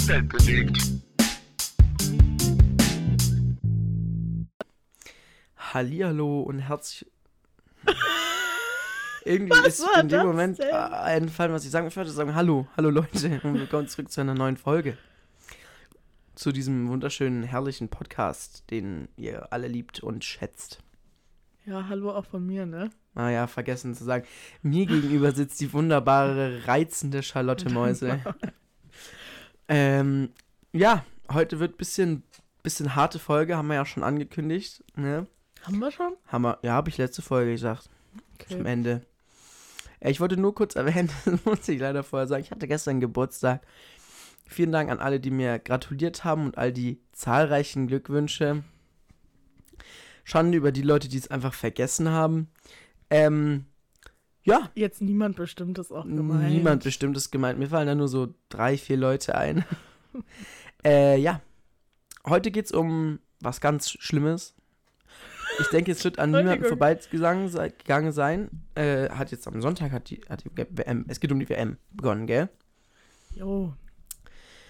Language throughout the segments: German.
die Welt bewegt. Hallihallo und herzlich. Irgendwie Was ist war in dem Moment denn? eingefallen, was ich sagen Ich wollte sagen, hallo, hallo Leute und willkommen zurück zu einer neuen Folge. Zu diesem wunderschönen, herrlichen Podcast, den ihr alle liebt und schätzt. Ja, hallo auch von mir, ne? Ah ja, vergessen zu sagen. Mir gegenüber sitzt die wunderbare, reizende Charlotte Mäuse. Ähm, ja, heute wird ein bisschen, bisschen harte Folge, haben wir ja schon angekündigt. Ne? Haben wir schon? Haben wir, ja, habe ich letzte Folge gesagt. Zum Okay. Ende. Äh, Ich wollte nur kurz erwähnen, das muss ich leider vorher sagen, ich hatte gestern Geburtstag. Vielen Dank an alle, die mir gratuliert haben und all die zahlreichen Glückwünsche. Schande über die Leute, die es einfach vergessen haben. Ähm, ja, Jetzt niemand bestimmtes auch gemeint. niemand bestimmtes gemeint. Mir fallen da nur so drei, vier Leute ein. äh, ja. Heute geht es um was ganz Schlimmes. Ich denke, es wird an Entschuldigung. vorbeigegangen sei- gegangen sein. Äh, hat jetzt am Sonntag hat die, hat die WM, es geht um die WM begonnen, gell? Jo.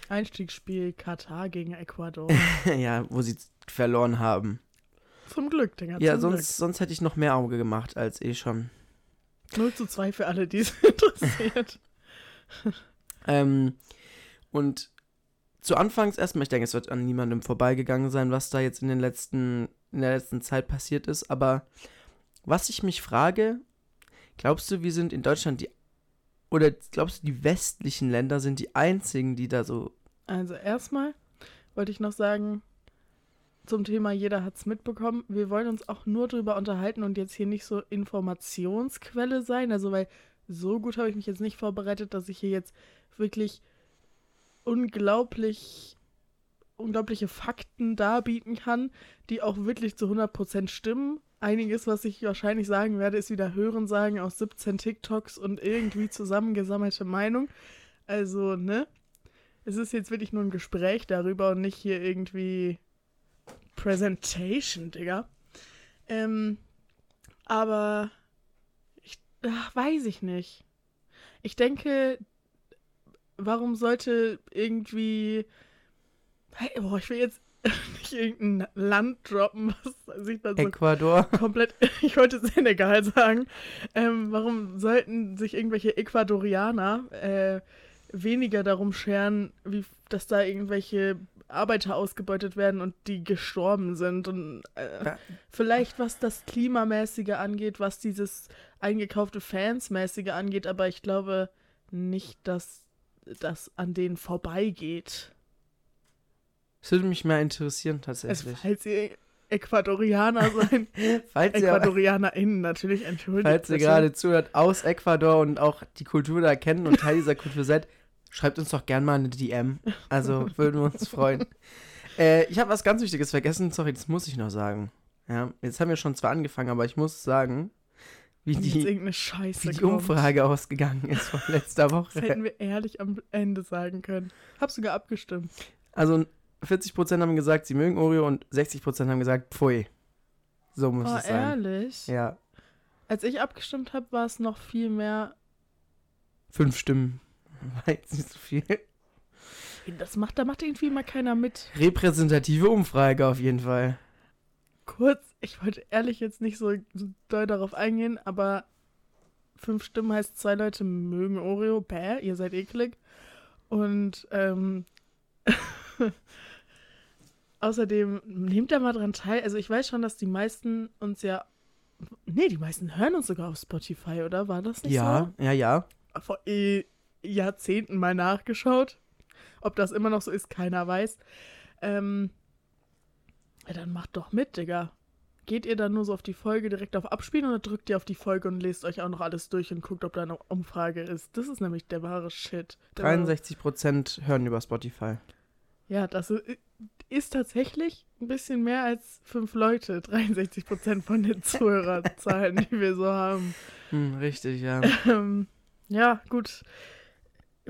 Einstiegsspiel Katar gegen Ecuador. ja, wo sie verloren haben. zum Glück, Digga. Ja, sonst, sonst hätte ich noch mehr Auge gemacht als eh schon. Glück. 0 zu 2 für alle, die es interessiert. Ähm, und zu Anfangs erstmal, ich denke, es wird an niemandem vorbeigegangen sein, was da jetzt in den letzten, in der letzten Zeit passiert ist. Aber was ich mich frage, glaubst du, wir sind in Deutschland die oder glaubst du, die westlichen Länder sind die einzigen, die da so. Also erstmal wollte ich noch sagen, zum Thema jeder hat's mitbekommen, wir wollen uns auch nur drüber unterhalten und jetzt hier nicht so Informationsquelle sein. Also weil so gut habe ich mich jetzt nicht vorbereitet, dass ich hier jetzt wirklich unglaublich unglaubliche Fakten darbieten kann, die auch wirklich zu 100% stimmen. Einiges, was ich wahrscheinlich sagen werde, ist wieder Hörensagen aus 17 TikToks und irgendwie zusammengesammelte Meinung. Also, ne? Es ist jetzt wirklich nur ein Gespräch darüber und nicht hier irgendwie Presentation, Digga. Ähm, aber ich ach, weiß ich nicht. Ich denke, warum sollte irgendwie. Hey, boah, ich will jetzt nicht irgendein Land droppen, was sich dann so Ecuador. komplett, ich wollte Senegal sagen. Ähm, warum sollten sich irgendwelche Ecuadorianer äh, weniger darum scheren, wie, dass da irgendwelche Arbeiter ausgebeutet werden und die gestorben sind und äh, vielleicht was das Klimamäßige angeht, was dieses eingekaufte Fansmäßige angeht, aber ich glaube nicht, dass das an denen vorbeigeht. Das würde mich mehr interessieren, Also, tatsächlich. falls ihr Ecuadorianer seid, falls ihr, EquadorianerInnen natürlich, entschuldigt. falls ihr gerade zuhört aus Ecuador und auch die Kultur da kennen und Teil dieser Kultur seid, schreibt uns doch gerne mal eine DM. Also würden wir uns freuen. Äh, ich habe was ganz Wichtiges vergessen. Sorry, das muss ich noch sagen. Ja, jetzt haben wir schon zwar angefangen, aber ich muss sagen, wie die, wie die. Umfrage ausgegangen ist von letzter Das Woche. hätten wir ehrlich am Ende sagen können. Hab sogar abgestimmt. Also 40% haben gesagt, sie mögen Oreo und 60% haben gesagt, pfui. So muss oh, es sein. ehrlich? Ja, Als ich abgestimmt habe, war es noch viel mehr. fünf Stimmen. War jetzt nicht so viel. Das macht, da macht irgendwie mal keiner mit. Repräsentative Umfrage auf jeden Fall. Kurz, ich wollte ehrlich jetzt nicht so doll darauf eingehen, aber fünf Stimmen heißt, zwei Leute mögen Oreo. Bäh, ihr seid eklig. Und ähm, außerdem nehmt da mal dran teil. Also ich weiß schon, dass die meisten uns ja. Nee, die meisten hören uns sogar auf Spotify, oder? War das nicht so? Ja, ja, ja. vor eh Jahrzehnten mal nachgeschaut. Ob das immer noch so ist, keiner weiß. Ähm, ja, dann macht doch mit, Digga. Geht ihr dann nur so auf die Folge direkt auf Abspielen oder drückt ihr auf die Folge und lest euch auch noch alles durch und guckt, ob da eine Umfrage ist? Das ist nämlich der wahre Shit. Der wahre- 63% hören über Spotify. Ja, das ist tatsächlich ein bisschen mehr als fünf Leute. 63 Prozent von den Zuhörerzahlen, die wir so haben. Hm, richtig, ja. Ähm, ja, gut.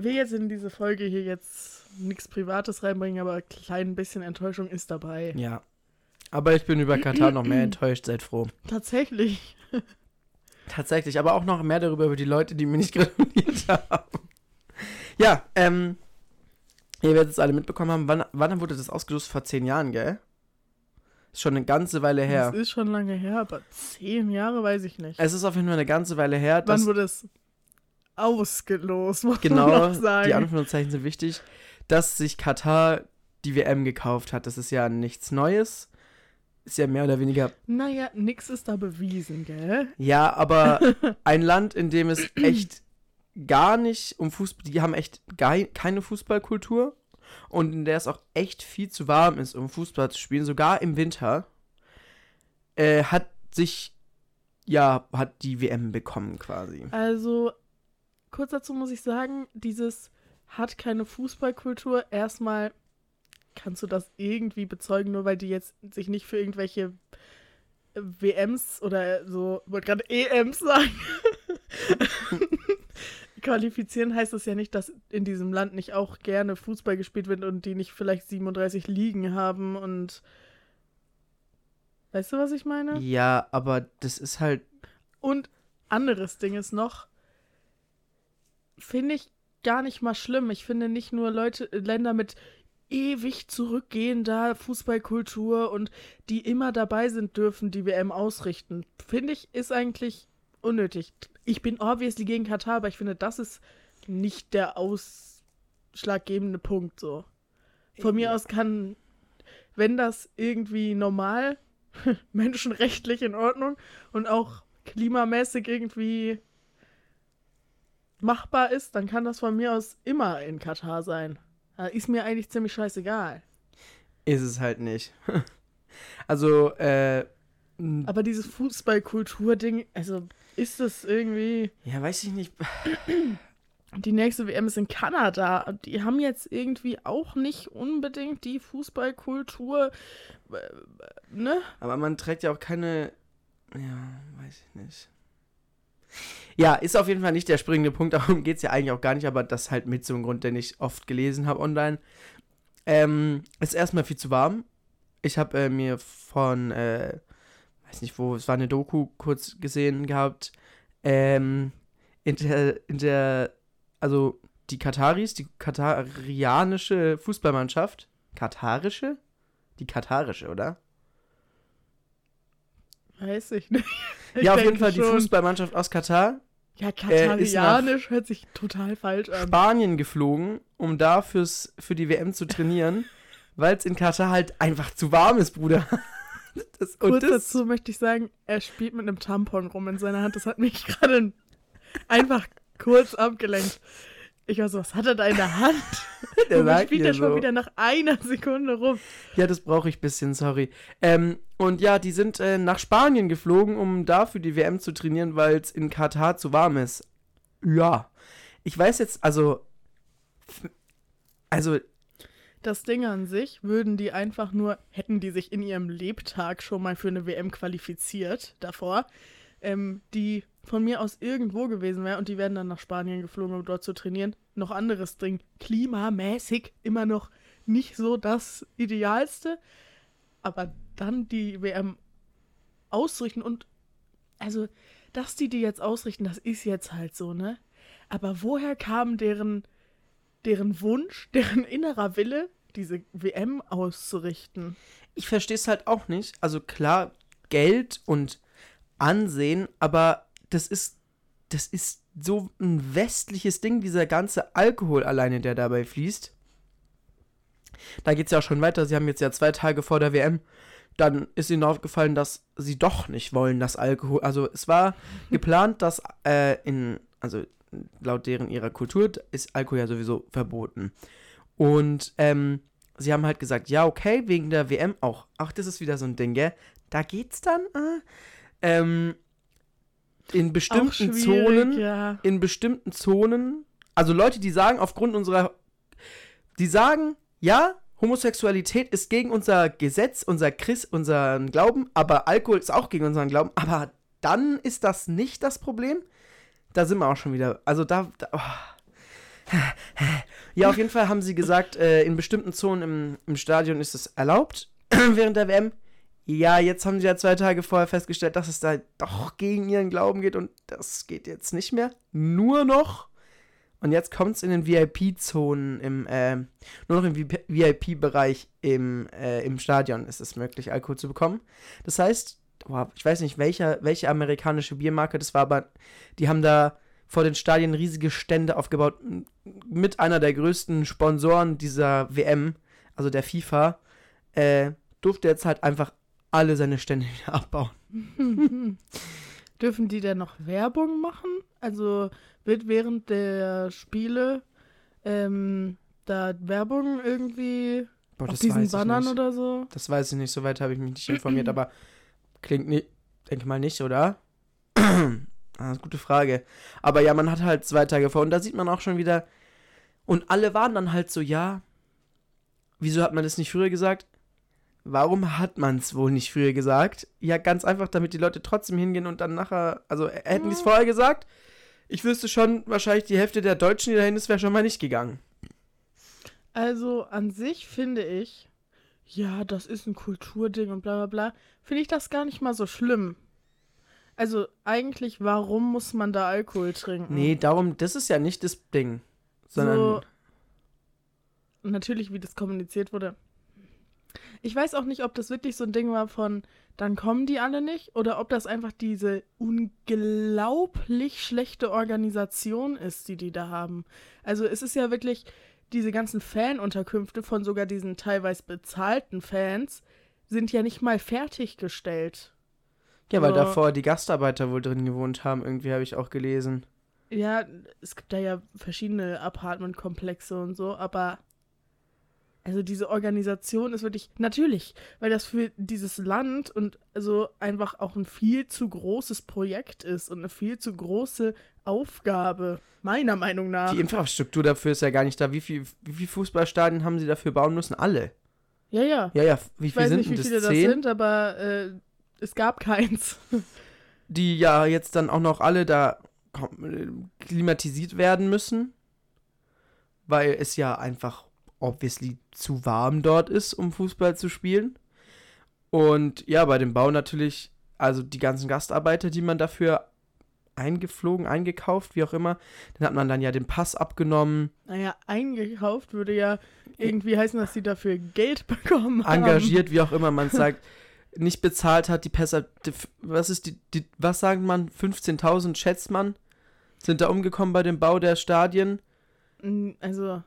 Will jetzt in diese Folge hier jetzt nichts Privates reinbringen, aber ein klein bisschen Enttäuschung ist dabei. ja. Aber ich bin über Katar noch mehr enttäuscht, seid froh. Tatsächlich. Tatsächlich, aber auch noch mehr darüber, über die Leute, die mir nicht gratuliert haben. Ja, ähm, Ihr werdet es alle mitbekommen haben. Wann, wann wurde das ausgelost? Vor zehn Jahren, gell? Ist schon eine ganze Weile her. Das ist schon lange her, aber zehn Jahre weiß ich nicht. Es ist auf jeden Fall eine ganze Weile her. Wann wurde es ausgelost, muss man genau, noch die sagen. Anführungszeichen sind wichtig, dass sich Katar die WM gekauft hat. Das ist ja nichts Neues. Ist ja mehr oder weniger. Naja, nix ist da bewiesen, gell? Ja, aber ein Land, in dem es echt gar nicht um Fußball. Die haben echt gar, keine Fußballkultur. Und in der es auch echt viel zu warm ist, um Fußball zu spielen, sogar im Winter, äh, hat sich. Ja, hat die WM bekommen quasi. Also, kurz dazu muss ich sagen, dieses hat keine Fußballkultur. Erstmal kannst du das irgendwie bezeugen, nur weil die jetzt sich nicht für irgendwelche WMs oder so, ich wollte gerade EMs sagen, qualifizieren, heißt das ja nicht, dass in diesem Land nicht auch gerne Fußball gespielt wird und die nicht vielleicht 37 Ligen haben und weißt du, was ich meine? Ja, aber das ist halt. Und anderes Ding ist noch, finde ich gar nicht mal schlimm. Ich finde nicht nur Leute, äh, Länder mit ewig zurückgehender Fußballkultur und die immer dabei sind, dürfen die WM ausrichten. Finde ich, ist eigentlich unnötig. Ich bin obviously gegen Katar, aber ich finde, das ist nicht der ausschlaggebende Punkt so. Von mir aus kann, wenn das irgendwie normal, menschenrechtlich in Ordnung und auch klimamäßig irgendwie machbar ist, dann kann das von mir aus immer in Katar sein. Ist mir eigentlich ziemlich scheißegal. Ist es halt nicht. also, äh. Aber dieses Fußballkultur-Ding, also ist das irgendwie. Ja, weiß ich nicht. Die nächste WM ist in Kanada. Die haben jetzt irgendwie auch nicht unbedingt die Fußballkultur. äh, Ne? Aber man trägt ja auch keine. Ja, weiß ich nicht. Ja, ist auf jeden Fall nicht der springende Punkt, darum geht es ja eigentlich auch gar nicht, aber das halt mit so einem Grund, den ich oft gelesen habe online. Ähm, ist erstmal viel zu warm. Ich habe äh, mir von, äh, weiß nicht wo, es war eine Doku kurz gesehen gehabt, ähm, in der, in der, also die Kataris, die katarianische Fußballmannschaft, katarische? Die katarische, oder? Weiß ich nicht. Ich ja, auf jeden Fall die schon. Fußballmannschaft aus Katar, Ja, äh, Katarianisch hört sich total falsch an. Spanien geflogen, um da fürs, für die WM zu trainieren, weil es in Katar halt einfach zu warm ist, Bruder. Das, und Kurz das, dazu möchte ich sagen, er spielt mit einem Tampon rum in seiner Hand. Das hat mich gerade einfach kurz abgelenkt. Ich war so, was hat er da in der Hand? der sagt spielt er schon so. wieder nach einer Sekunde rum. Ja, das brauche ich ein bisschen, sorry. Ähm, und ja, die sind äh, nach Spanien geflogen, um da für die WM zu trainieren, weil es in Katar zu warm ist. Ja. Ich weiß jetzt, also. Also, Das Ding an sich, würden die einfach nur, hätten die sich in ihrem Lebtag schon mal für eine WM qualifiziert davor, ähm, die von mir aus irgendwo gewesen wäre und die werden dann nach Spanien geflogen, um dort zu trainieren. Noch anderes Ding, klimamäßig immer noch nicht so das Idealste, aber dann die WM ausrichten und also, dass die die jetzt ausrichten, das ist jetzt halt so, ne? Aber woher kam deren deren Wunsch, deren innerer Wille, diese WM auszurichten. ich verstehe es halt auch nicht. Also klar, Geld und Ansehen, aber das ist, das ist so ein westliches Ding, dieser ganze Alkohol alleine, der dabei fließt. Da geht es ja auch schon weiter. Sie haben jetzt ja zwei Tage vor der WM. Dann ist ihnen aufgefallen, dass sie doch nicht wollen, dass Alkohol. Also es war geplant, dass äh, in, also laut deren ihrer Kultur ist Alkohol ja sowieso verboten. Und ähm, sie haben halt gesagt, ja, okay, wegen der WM auch. Ach, das ist wieder so ein Ding, gell? Da geht's dann. Äh, ähm, in bestimmten Zonen, ja. in bestimmten Zonen, also Leute, die sagen, aufgrund unserer, die sagen, ja, Homosexualität ist gegen unser Gesetz, unser Christ, unseren Glauben, aber Alkohol ist auch gegen unseren Glauben, aber dann ist das nicht das Problem. Da sind wir auch schon wieder, also da, da oh. Ja, auf jeden Fall haben sie gesagt, äh, in bestimmten Zonen im, im Stadion ist es erlaubt während der WM. Ja, jetzt haben sie ja zwei Tage vorher festgestellt, dass es da doch gegen ihren Glauben geht und das geht jetzt nicht mehr. Nur noch. Und jetzt kommt es in den VIP-Zonen im, äh, nur noch im VIP-Bereich im, äh, im Stadion ist es möglich, Alkohol zu bekommen. Das heißt, boah, ich weiß nicht, welcher, welche amerikanische Biermarke das war, aber die haben da vor den Stadien riesige Stände aufgebaut mit einer der größten Sponsoren dieser WM, also der FIFA, äh, durfte jetzt halt einfach alle seine Stände wieder abbauen. Dürfen die denn noch Werbung machen? Also wird während der Spiele ähm, da Werbung irgendwie Boah, auf das diesen Bannern oder so? Das weiß ich nicht, soweit habe ich mich nicht informiert, aber klingt nicht, denke mal nicht, oder? ah, gute Frage. Aber ja, man hat halt zwei Tage vor und da sieht man auch schon wieder, und alle waren dann halt so, ja, wieso hat man das nicht früher gesagt? Warum hat man es wohl nicht früher gesagt? Ja, ganz einfach, damit die Leute trotzdem hingehen und dann nachher, also äh, hätten die es vorher gesagt, ich wüsste schon, wahrscheinlich die Hälfte der Deutschen, die dahin ist, wäre schon mal nicht gegangen. Also an sich finde ich, ja, das ist ein Kulturding und bla bla bla, finde ich das gar nicht mal so schlimm. Also eigentlich, warum muss man da Alkohol trinken? Nee, darum, das ist ja nicht das Ding. Sondern, so, natürlich, wie das kommuniziert wurde. Ich weiß auch nicht, ob das wirklich so ein Ding war von, dann kommen die alle nicht, oder ob das einfach diese unglaublich schlechte Organisation ist, die die da haben. Also es ist ja wirklich diese ganzen Fanunterkünfte von sogar diesen teilweise bezahlten Fans sind ja nicht mal fertiggestellt. ja, weil so. davor die Gastarbeiter wohl drin gewohnt haben, irgendwie habe ich auch gelesen. Ja, es gibt da ja verschiedene Apartmentkomplexe und so, aber also diese Organisation ist wirklich natürlich, weil das für dieses Land und also einfach auch ein viel zu großes Projekt ist und eine viel zu große Aufgabe, meiner Meinung nach. Die Infrastruktur dafür ist ja gar nicht da. Wie viel, wie viel Fußballstadien haben sie dafür bauen müssen? Alle. ja, ja. Ja, ja, wie Ich viel weiß sind nicht, wie denn viele das? das sind, aber äh, es gab keins. Die ja jetzt dann auch noch alle da klimatisiert werden müssen. Weil es ja einfach obviously zu warm dort ist, um Fußball zu spielen. Und ja, bei dem Bau natürlich, also die ganzen Gastarbeiter, die man dafür eingeflogen, eingekauft, wie auch immer, dann hat man dann ja den Pass abgenommen, Naja, eingekauft würde ja irgendwie heißen, dass sie dafür Geld bekommen haben. engagiert, wie auch immer man sagt, nicht bezahlt hat, die Pässe, was ist die, die was sagt man, 15.000 schätzt man, sind da umgekommen bei dem Bau der Stadien. Also,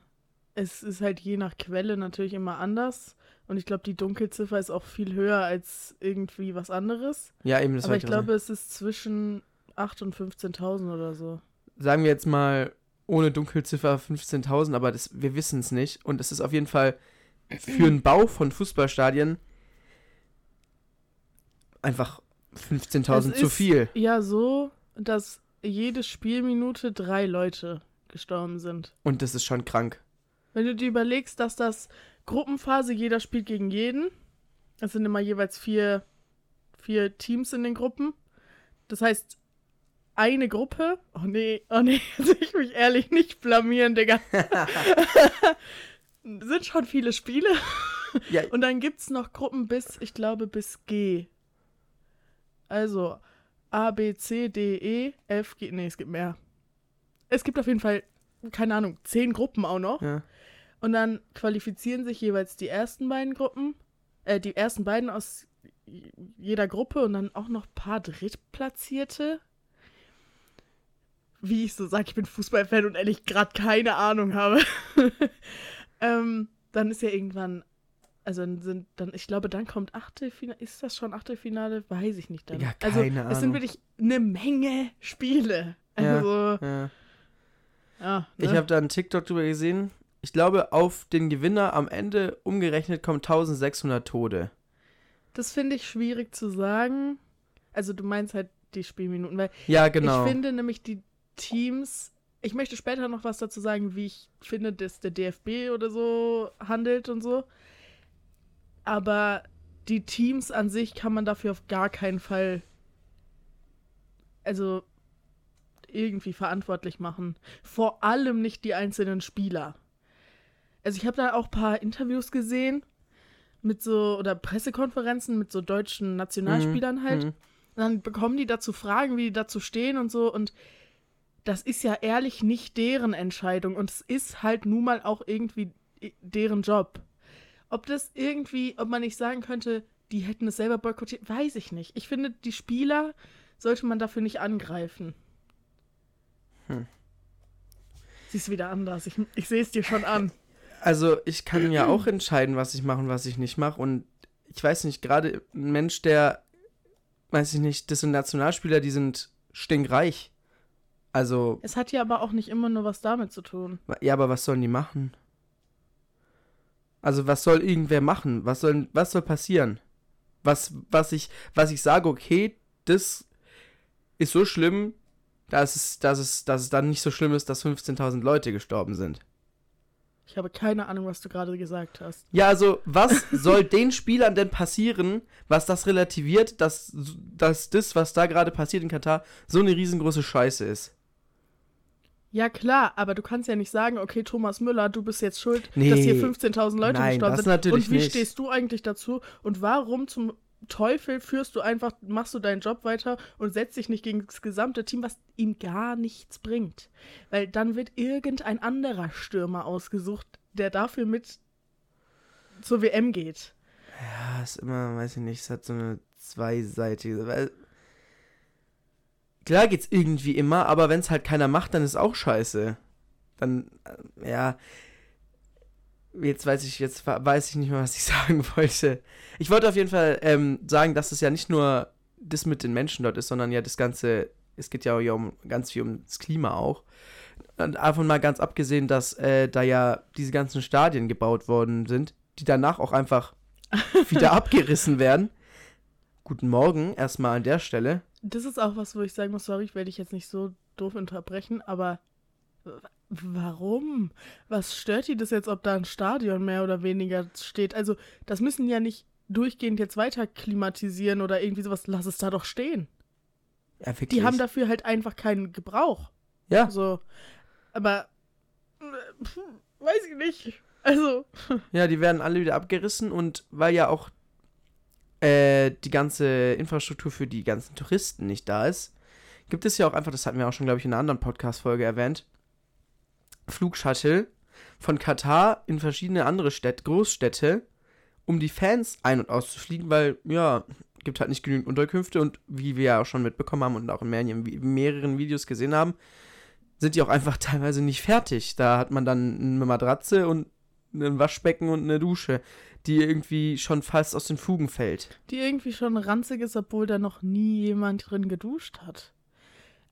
es ist halt je nach Quelle natürlich immer anders. Und ich glaube, die Dunkelziffer ist auch viel höher als irgendwie was anderes. Ja, eben, das Aber ich glaube, es ist zwischen 8.000 und 15.000 oder so. Sagen wir jetzt mal ohne Dunkelziffer 15.000, aber das, wir wissen es nicht. Und es ist auf jeden Fall für einen Bau von Fußballstadien einfach 15.000 Es zu viel. Ja, so, dass jede Spielminute drei Leute gestorben sind. Und das ist schon krank. Wenn du dir überlegst, dass das Gruppenphase, jeder spielt gegen jeden. Es sind immer jeweils vier, vier Teams in den Gruppen. Das heißt, eine Gruppe. Oh nee, oh nee, jetzt will ich mich ehrlich nicht blamieren, Digga. sind schon viele Spiele. Ja, Und dann gibt's noch Gruppen bis, ich glaube, bis G. Also A, B, C, D, E, F, G. Nee, es gibt mehr. Es gibt auf jeden Fall, keine Ahnung, zehn Gruppen auch noch. ja. Und dann qualifizieren sich jeweils die ersten beiden Gruppen, äh, die ersten beiden aus jeder Gruppe und dann auch noch ein paar Drittplatzierte. Wie ich so sage, ich bin Fußballfan und ehrlich gerade keine Ahnung habe. ähm, dann ist ja irgendwann, also dann sind dann, ich glaube, dann kommt Achtelfinale. Ist das schon Achtelfinale? Weiß ich nicht dann. Ja, also keine es sind Ahnung. wirklich eine Menge Spiele. Ja. Also, ja. ja. Ich ne? habe da einen TikTok drüber gesehen. Ich glaube, auf den Gewinner am Ende umgerechnet kommen 1600 Tode. Das finde ich schwierig zu sagen. Also du meinst halt die Spielminuten, weil Ja, genau. ich finde nämlich die Teams, ich möchte später noch was dazu sagen, wie ich finde, dass der DFB oder so handelt und so. Aber die Teams an sich kann man dafür auf gar keinen Fall, also irgendwie verantwortlich machen. Vor allem nicht die einzelnen Spieler. Also ich habe da auch ein paar Interviews gesehen mit so, oder Pressekonferenzen mit so deutschen Nationalspielern halt. Mhm. Und dann bekommen die dazu Fragen, wie die dazu stehen und so. Und das ist ja ehrlich nicht deren Entscheidung und es ist halt nun mal auch irgendwie deren Job. Ob das irgendwie, ob man nicht sagen könnte, die hätten es selber boykottiert, weiß ich nicht. Ich finde, die Spieler sollte man dafür nicht angreifen. Hm. Siehst wieder anders. Ich, ich sehe es dir schon an. Also, ich kann ja auch entscheiden, was ich mache und was ich nicht mache. Und ich weiß nicht, gerade ein Mensch, der, weiß ich nicht, das sind Nationalspieler, die sind stinkreich. Also. Es hat ja aber auch nicht immer nur was damit zu tun. Ja, aber was sollen die machen? Also, was soll irgendwer machen? Was soll, was soll passieren? Was, was ich, was ich sage, okay, das ist so schlimm, dass es, dass es, dass es dann nicht so schlimm ist, dass 15.000 Leute gestorben sind. Ich habe keine Ahnung, was du gerade gesagt hast. Ja, also, was soll den Spielern denn passieren, was das relativiert, dass, dass das, was da gerade passiert in Katar, so eine riesengroße Scheiße ist? Ja, klar, aber du kannst ja nicht sagen, okay, Thomas Müller, du bist jetzt schuld, nee, dass hier 15.000 Leute nein, gestorben sind. Natürlich und wie nicht. stehst du eigentlich dazu? Und warum zum Teufel führst du einfach, machst du deinen Job weiter und setzt dich nicht gegen das gesamte Team, was ihm gar nichts bringt? Weil dann wird irgendein anderer Stürmer ausgesucht, der dafür mit zur WM geht. Ja, ist immer, weiß ich nicht, es hat so eine zweiseitige, weil Klar geht's irgendwie immer, aber wenn es halt keiner macht, dann ist auch scheiße. Dann, äh, ja. Jetzt weiß ich, jetzt weiß ich nicht mehr, was ich sagen wollte. Ich wollte auf jeden Fall ähm, sagen, dass es ja nicht nur das mit den Menschen dort ist, sondern ja das Ganze, es geht ja auch um ganz viel um das Klima auch. Und davon mal ganz abgesehen, dass äh, da ja diese ganzen Stadien gebaut worden sind, die danach auch einfach wieder abgerissen werden. Guten Morgen erstmal an der Stelle das ist auch was, wo ich sagen muss, sorry, ich werde dich jetzt nicht so doof unterbrechen, aber warum? Was stört die das jetzt, ob da ein Stadion mehr oder weniger steht? Also, das müssen ja nicht durchgehend jetzt weiter klimatisieren oder irgendwie sowas. Lass es da doch stehen. Ja, wirklich. Die haben dafür halt einfach keinen Gebrauch. Ja. So. Aber weiß ich nicht. Also. Ja, die werden alle wieder abgerissen und weil ja auch äh, die ganze Infrastruktur für die ganzen Touristen nicht da ist, gibt es ja auch einfach, das hatten wir auch schon, glaube ich, in einer anderen Podcast-Folge erwähnt, Flugshuttle von Katar in verschiedene andere Städte, Großstädte, um die Fans ein- und auszufliegen, weil, ja, gibt halt nicht genügend Unterkünfte und wie wir ja auch schon mitbekommen haben und auch in mehreren Videos gesehen haben, sind die auch einfach teilweise nicht fertig. Da hat man dann eine Matratze und ein Waschbecken und eine Dusche die irgendwie schon fast aus den Fugen fällt. Die irgendwie schon ranzig ist, obwohl da noch nie jemand drin geduscht hat.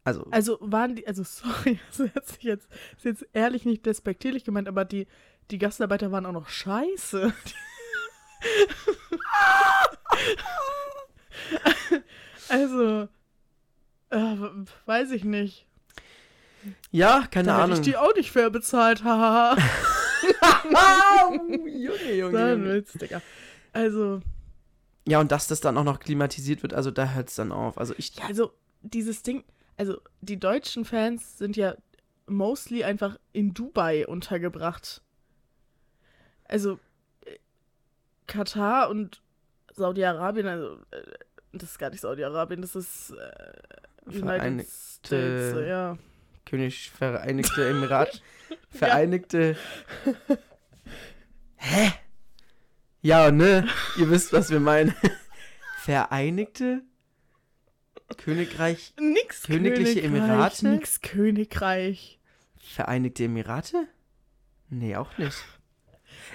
Also, also waren die, also sorry, das ist jetzt, ist jetzt ehrlich nicht despektierlich gemeint, aber die, die Gastarbeiter waren auch noch scheiße. also, äh, weiß ich nicht. Ja, keine da Ahnung. ich die auch nicht fair bezahlt, haha. Junge, Junge. Dann Witz, Digga. Also. Ja, und dass das dann auch noch klimatisiert wird, also da hört es dann auf. Also ich. Ja, also dieses Ding, also die deutschen Fans sind ja mostly einfach in Dubai untergebracht. Also äh, Katar und Saudi-Arabien, also äh, das ist gar nicht Saudi-Arabien, das ist äh, Vereinigte, States, ja. König Vereinigte Emirat. Vereinigte. Hä? Ja, ne? Ihr wisst, was wir meinen. Vereinigte Königreich. Nix Königliche Königreich, Emirate? Nix Königreich. Vereinigte Emirate? Nee, auch nicht.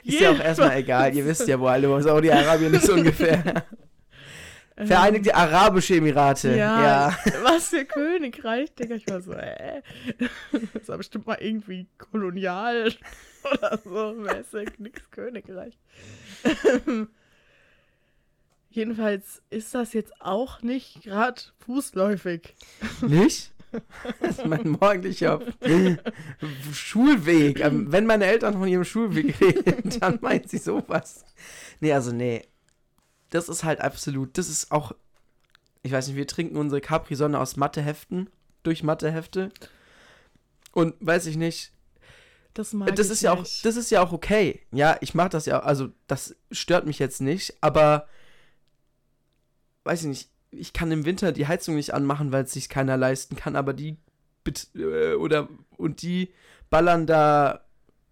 Ist ja auch erstmal egal. Ihr wisst ja, wo alle Saudi-Arabien ist ungefähr. Vereinigte Arabische Emirate. Ja, ja. Was für Königreich, Digga. Ich war so, äh. Das war bestimmt mal irgendwie kolonial oder so mäßig. Nix Königreich. Jedenfalls ist das jetzt auch nicht gerade fußläufig. Nicht? Das ist mein morgendlicher Schulweg. Ähm, wenn meine Eltern von ihrem Schulweg reden, dann meint sie sowas. Nee, also nee das ist halt absolut, das ist auch, ich weiß nicht, wir trinken unsere Capri-Sonne aus Matheheften, durch Mathehefte. Und weiß ich nicht. Das das ist ich ja nicht. auch, das ist ja auch okay. Ja, ich mache das ja, also das stört mich jetzt nicht, aber weiß ich nicht, ich kann im Winter die Heizung nicht anmachen, weil es sich keiner leisten kann, aber die äh, oder und die ballern da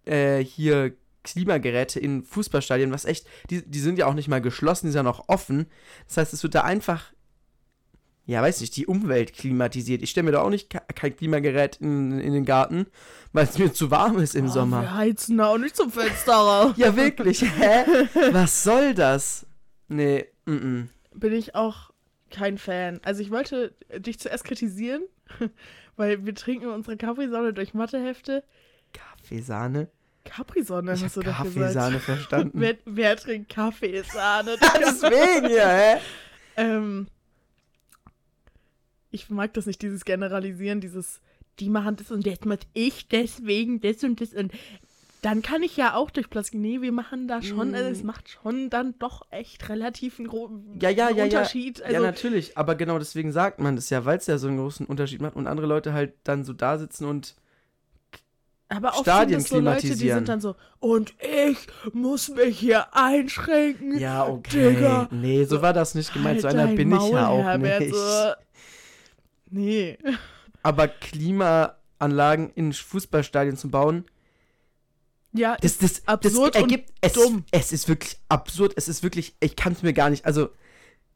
äh, hier Klimageräte in Fußballstadien, was echt, die, die sind ja auch nicht mal geschlossen, die sind ja noch offen. Das heißt, es wird da einfach, ja, weiß nicht, die Umwelt klimatisiert. Ich stelle mir da auch nicht ke- kein Klimagerät in, in den Garten, weil es mir zu warm ist im Oh, Sommer. Wir heizen da auch nicht zum Fenster raus. Ja, wirklich, hä? Was soll das? Nee, mm, -mm. Bin ich auch kein Fan. Also ich wollte dich zuerst kritisieren, weil wir trinken unsere Capri-Sonne durch Mathehefte. Kaffeesahne? Capri-Sonne, hast du doch Kaffeesahne gesagt. verstanden. Wer, wer trinkt Kaffeesahne? Deswegen ja, hä? ähm, ich mag das nicht, dieses Generalisieren, dieses, die machen das und jetzt muss ich deswegen das und das und dann kann ich ja auch durch Plastik. Nee, wir machen da schon, also es Mm. macht schon dann doch echt relativ einen großen Ja, ja, ja, ja. Unterschied. Also, ja, natürlich, aber genau deswegen sagt man das ja, weil es ja so einen großen Unterschied macht und andere Leute halt dann so da sitzen und aber auch Stadien so Leute, die sind dann so, und ich muss mich hier einschränken. ja, okay. Digga. Nee, so war das nicht gemeint, so Halt einer dein bin ich Maul, ja auch Herbert, nicht. So. Nee. Aber Klimaanlagen in Fußballstadien zu bauen, Ja, das, das, absurd das ergibt, es, dumm. es ist wirklich absurd, es ist wirklich, ich kann es mir gar nicht, also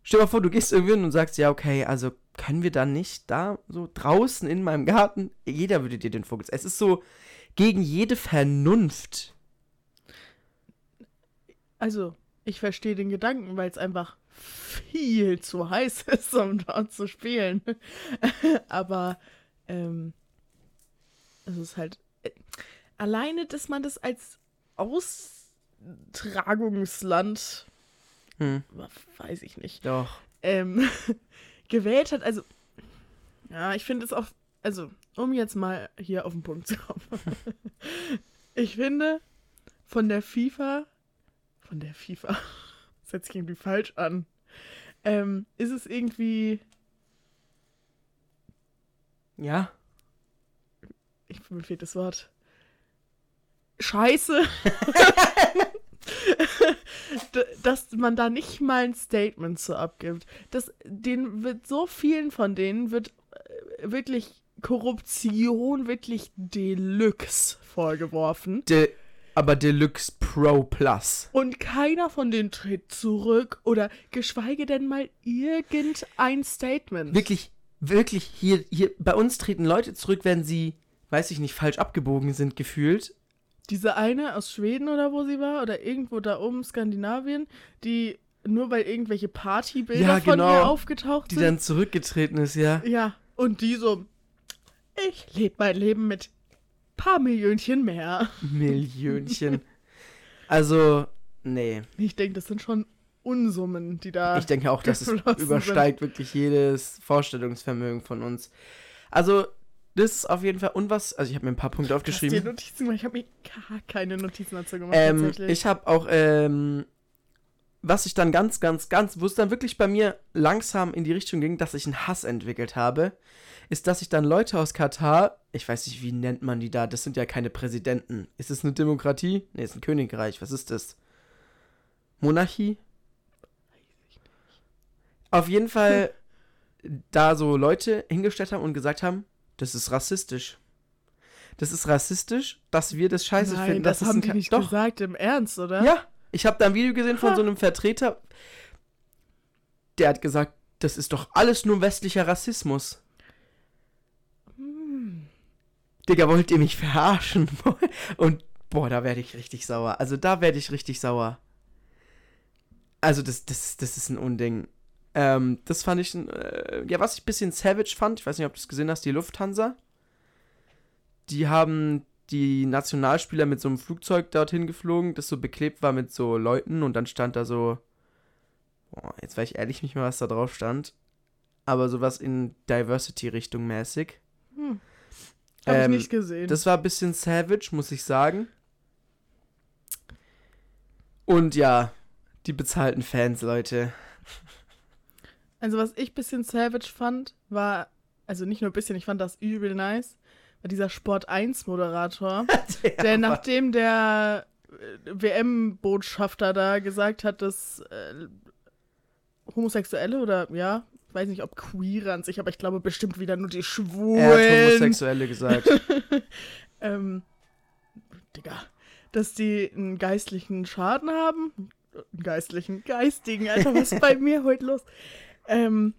stell dir mal vor, du gehst irgendwie hin und sagst, ja, okay, also können wir dann nicht da so draußen in meinem Garten, jeder würde dir den Vogel, es ist so gegen jede Vernunft. Also, ich verstehe den Gedanken, weil es einfach viel zu heiß ist, um dort zu spielen. Aber ähm, es ist halt. Alleine, dass man das als Austragungsland, Hm, weiß ich nicht, doch. ähm, gewählt hat. Also, ja, ich finde es auch. Also, um jetzt mal hier auf den Punkt zu kommen. ich finde, von der FIFA. Von der FIFA. Das hört sich irgendwie falsch an. Ähm, ist es irgendwie. Ja. Ich, mir fehlt das Wort. Scheiße. Dass man da nicht mal ein Statement zu abgibt. Das, denen wird so vielen von denen wird äh, wirklich Korruption wirklich Deluxe vorgeworfen. De, aber Deluxe Pro Plus. Und keiner von denen tritt zurück oder geschweige denn mal irgendein Statement. Wirklich, wirklich, hier, hier, bei uns treten Leute zurück, wenn sie, weiß ich nicht, falsch abgebogen sind, gefühlt. Diese eine aus Schweden oder wo sie war oder irgendwo da oben Skandinavien, die nur weil irgendwelche Partybilder Ja, von genau. ihr aufgetaucht Die sind. dann zurückgetreten ist, ja. ja, und die so, ich lebe mein Leben mit paar Millionchen mehr. Millionchen. Also, nee. Ich denke, das sind schon Unsummen, die da. Ich denke auch, dass es übersteigt wirklich jedes Vorstellungsvermögen von uns. Also, das ist auf jeden Fall. Und was? Also, ich habe mir ein paar Punkte Hast dir aufgeschrieben. Notizen gemacht? Ich habe mir gar keine Notizen dazu gemacht. Ähm, ich habe auch, ähm, was ich dann ganz, ganz, ganz, wo es dann wirklich bei mir langsam in die Richtung ging, dass ich einen Hass entwickelt habe, ist, dass ich dann Leute aus Katar, ich weiß nicht, wie nennt man die da, das sind ja keine Präsidenten. Ist es eine Demokratie? Nee, ist ein Königreich. Was ist das? Monarchie? Auf jeden Fall da so Leute hingestellt haben und gesagt haben, das ist rassistisch. Das ist rassistisch, dass wir das scheiße Nein, finden. das dass es haben die nicht Doch, gesagt, im Ernst, oder? ja, ich habe da ein Video gesehen von Ha. so einem Vertreter, der hat gesagt, das ist doch alles nur westlicher Rassismus. Hm. Digga, wollt ihr mich verarschen? Und boah, da werde ich richtig sauer. Also da werde ich richtig sauer. Also das, das, das ist ein Unding. Ähm, das fand ich, ein, äh, ja, was ich ein bisschen savage fand, ich weiß nicht, ob du es gesehen hast, die Lufthansa. Die haben die Nationalspieler mit so einem Flugzeug dorthin geflogen, das so beklebt war mit so Leuten und dann stand da so, boah, jetzt weiß ich ehrlich nicht mehr, was da drauf stand, aber sowas in Diversity-Richtung mäßig. Hm. Hab Ähm, ich nicht gesehen. Das war ein bisschen savage, muss ich sagen. Und ja, die bezahlten Fans, Leute. Also was ich bisschen savage fand, war, also nicht nur ein bisschen, ich fand das übel nice, war dieser Sport 1 Moderator, der nachdem der äh, WM-Botschafter da gesagt hat, dass äh, Homosexuelle oder ja, Ich weiß nicht, ob queer an sich, aber ich glaube bestimmt wieder nur die Er hat Schwulen. Homosexuelle gesagt. ähm, Digga, dass die einen geistlichen Schaden haben. Einen geistlichen, geistigen, Alter, was ist bei mir heute los? Ähm,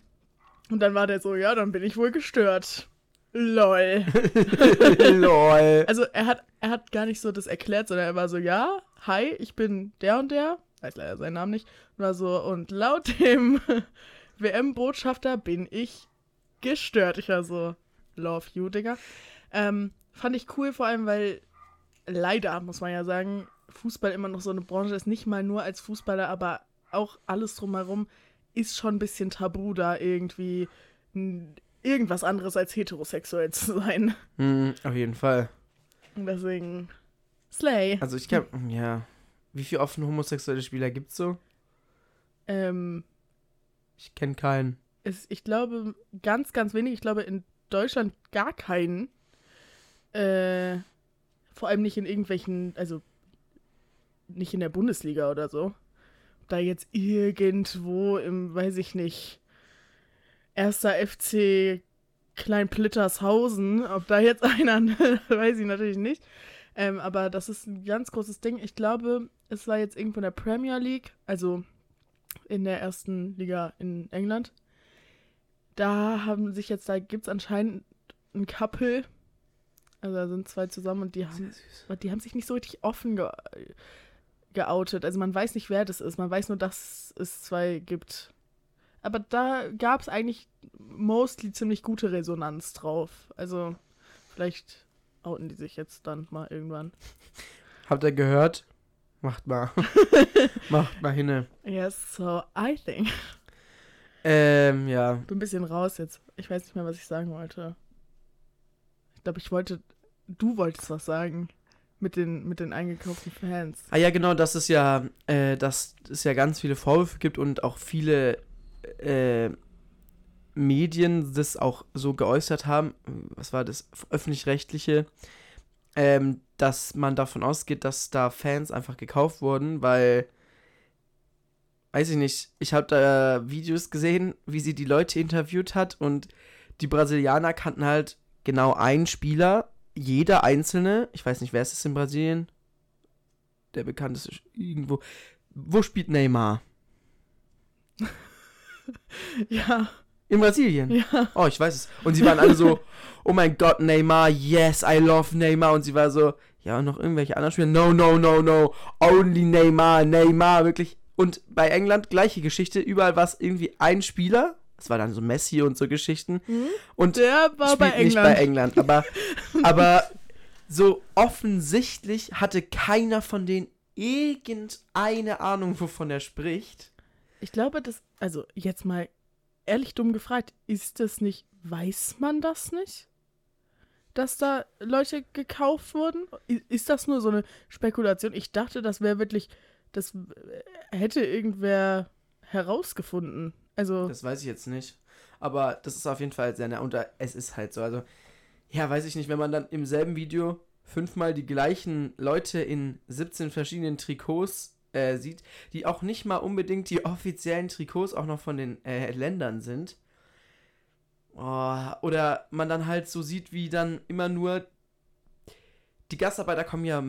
und dann war der so, ja, dann bin ich wohl gestört. Lol. Lol. Also er hat, er hat gar nicht so das erklärt, sondern er war so, ja, hi, ich bin der und der, weiß leider seinen Namen nicht, und war so, und laut dem WM-Botschafter bin ich gestört. Ich war so, love you, Digga. Ähm, fand ich cool, vor allem, weil leider, muss man ja sagen, Fußball immer noch so eine Branche ist, nicht mal nur als Fußballer, aber auch alles drumherum ist schon ein bisschen tabu, da irgendwie irgendwas anderes als heterosexuell zu sein. Hm, auf jeden Fall. Deswegen Slay. Also ich glaube, ja. Wie viele offene homosexuelle Spieler gibt's so? Ähm, Ich kenne keinen. es, ich glaube, ganz, ganz wenig. Ich glaube, in Deutschland gar keinen. Äh, vor allem nicht in irgendwelchen, also nicht in der Bundesliga oder so. Da jetzt irgendwo im, weiß ich nicht, erster FC Kleinplittershausen, ob da jetzt einer, weiß ich natürlich nicht. Ähm, aber das ist ein ganz großes Ding. Ich glaube, es war jetzt irgendwo in der Premier League, also in der ersten Liga in England. Da haben sich jetzt, da gibt es anscheinend ein Couple. Also da sind zwei zusammen und die haben, die haben sich nicht so richtig offen ge geoutet. Also man weiß nicht, wer das ist. Man weiß nur, dass es zwei gibt. Aber da gab es eigentlich mostly ziemlich gute Resonanz drauf. Also vielleicht outen die sich jetzt dann mal irgendwann. Habt ihr gehört? Macht mal. Macht mal hinne. Yes, so I think. Ähm, ja. Bin ein bisschen raus jetzt. Ich weiß nicht mehr, was ich sagen wollte. Ich glaube, ich wollte. Du wolltest was sagen. Mit den, mit den eingekauften Fans. Ah ja, genau, dass es ja, äh, dass es ja ganz viele Vorwürfe gibt und auch viele äh, Medien das auch so geäußert haben, was war das, öffentlich-rechtliche, ähm, dass man davon ausgeht, dass da Fans einfach gekauft wurden, weil, weiß ich nicht, ich habe da Videos gesehen, wie sie die Leute interviewt hat und die Brasilianer kannten halt genau einen Spieler, jeder einzelne, ich weiß nicht, wer ist es in Brasilien? Der bekannteste irgendwo. Wo spielt Neymar? Ja, In Brasilien. ja. Oh, ich weiß es. Und sie waren alle so, oh mein Gott, Neymar, yes, I love Neymar. Und sie war so, ja, und noch irgendwelche anderen Spieler, no, no, no, no, only Neymar, Neymar, wirklich. Und bei England gleiche Geschichte, überall war es irgendwie ein Spieler. Es war dann so Messi und so Geschichten. Und Der war bei spielt nicht England. bei England. Aber, aber so offensichtlich hatte keiner von denen irgendeine Ahnung, wovon er spricht. Ich glaube, das. Also, jetzt mal ehrlich dumm gefragt. Ist das nicht. Weiß man das nicht? Dass da Leute gekauft wurden? Ist das nur so eine Spekulation? Ich dachte, das wäre wirklich. Das hätte irgendwer herausgefunden. Also. Das weiß ich jetzt nicht. Aber das ist auf jeden Fall sehr nah. Und es ist halt so. Also, ja, weiß ich nicht, wenn man dann im selben Video fünfmal die gleichen Leute in 17 verschiedenen Trikots äh, sieht, die auch nicht mal unbedingt die offiziellen Trikots auch noch von den äh, Ländern sind. Oh, oder man dann halt so sieht, wie dann immer nur die Gastarbeiter kommen ja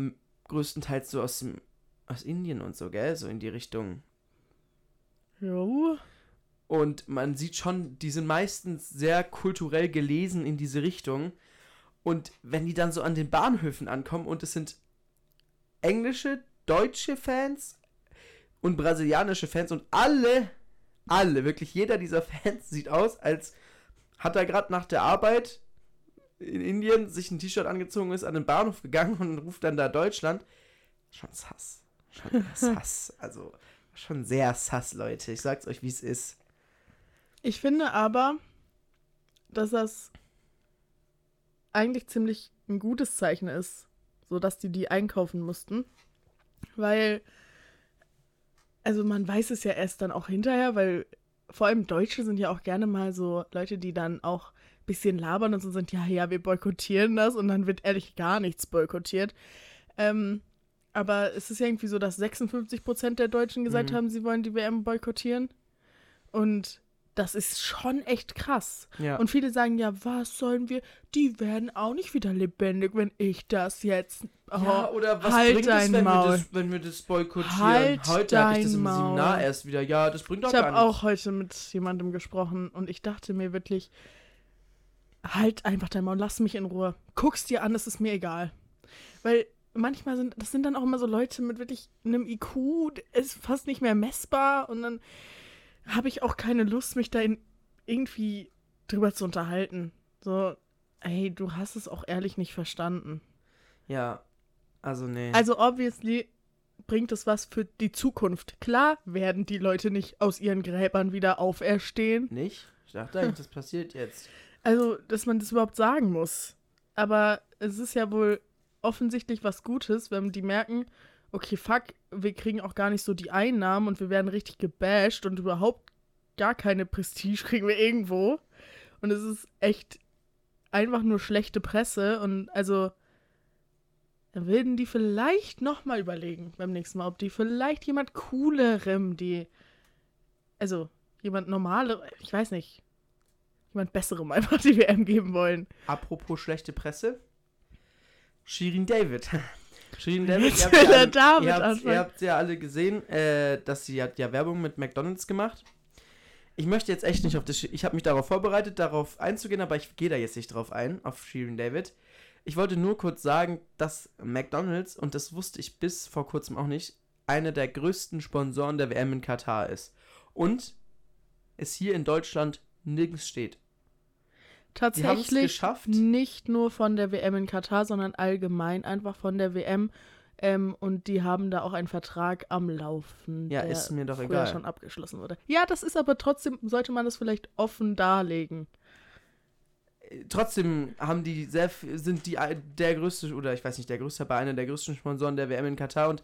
größtenteils so aus dem, aus Indien und so, gell? So in die Richtung. Jo. Und man sieht schon, die sind meistens sehr kulturell gelesen in diese Richtung. Und wenn die dann so an den Bahnhöfen ankommen und es sind englische, deutsche Fans und brasilianische Fans und alle, alle, wirklich jeder dieser Fans sieht aus, als hat er gerade nach der Arbeit in Indien sich ein T-Shirt angezogen ist, an den Bahnhof gegangen und ruft dann da Deutschland. Schon sass. Schon sass. Also schon sehr sass, Leute. Ich sag's euch, wie es ist. Ich finde aber, dass das eigentlich ziemlich ein gutes Zeichen ist, so dass die die einkaufen mussten, weil also man weiß es ja erst dann auch hinterher, weil vor allem Deutsche sind ja auch gerne mal so Leute, die dann auch ein bisschen labern und so sind, ja, ja, wir boykottieren das und dann wird ehrlich gar nichts boykottiert. Ähm, aber es ist ja irgendwie so, dass 56% der Deutschen gesagt Mhm. haben, sie wollen die WM boykottieren. Und das ist schon echt krass. Ja. Und viele sagen ja, was sollen wir? Die werden auch nicht wieder lebendig, wenn ich das jetzt. Oh, ja, oder was halt bringt es, wenn wir, Maul. das, wenn wir das boykottieren? Halt Heute hatte ich das im Maul. Seminar erst wieder. Ja, das bringt doch Ich gar habe nichts. auch heute mit jemandem gesprochen und ich dachte mir wirklich, halt einfach dein Maul, lass mich in Ruhe. Guck's dir an, es ist mir egal. Weil manchmal sind, das sind dann auch immer so Leute mit wirklich einem IQ, ist fast nicht mehr messbar und dann habe ich auch keine Lust, mich da in, irgendwie drüber zu unterhalten. So, ey, du hast es auch ehrlich nicht verstanden. Ja, also nee. Also obviously bringt es was für die Zukunft. Klar werden die Leute nicht aus ihren Gräbern wieder auferstehen. nicht? Ich dachte eigentlich, das passiert jetzt. Also, dass man das überhaupt sagen muss. Aber es ist ja wohl offensichtlich was Gutes, wenn die merken, okay, fuck, wir kriegen auch gar nicht so die Einnahmen und wir werden richtig gebasht und überhaupt gar keine Prestige kriegen wir irgendwo. Und es ist echt einfach nur schlechte Presse und also dann würden die vielleicht nochmal überlegen beim nächsten Mal, ob die vielleicht jemand coolerem, die, also jemand normale, ich weiß nicht, jemand besserem einfach die WM geben wollen. Apropos schlechte Presse. Shirin David. Shirin David, ihr habt, ja alle, damit ihr, habt, ihr habt ja alle gesehen, äh, dass sie hat ja Werbung mit McDonalds gemacht. Ich möchte jetzt echt nicht auf das. Ich habe mich darauf vorbereitet, darauf einzugehen, aber ich gehe da jetzt nicht drauf ein, auf Shirin David. Ich wollte nur kurz sagen, dass McDonalds, und das wusste ich bis vor kurzem auch nicht, einer der größten Sponsoren der WM in Katar ist. Und es hier in Deutschland nirgends steht. Tatsächlich geschafft. nicht nur von der WM in Katar, sondern allgemein einfach von der WM. Ähm, und die haben da auch einen Vertrag am Laufen, Ja, der ist mir doch früher egal. schon abgeschlossen wurde. Ja, das ist aber trotzdem, sollte man das vielleicht offen darlegen. trotzdem haben die sehr, sind die der größte, oder ich weiß nicht, der größte, aber einer der größten Sponsoren der WM in Katar und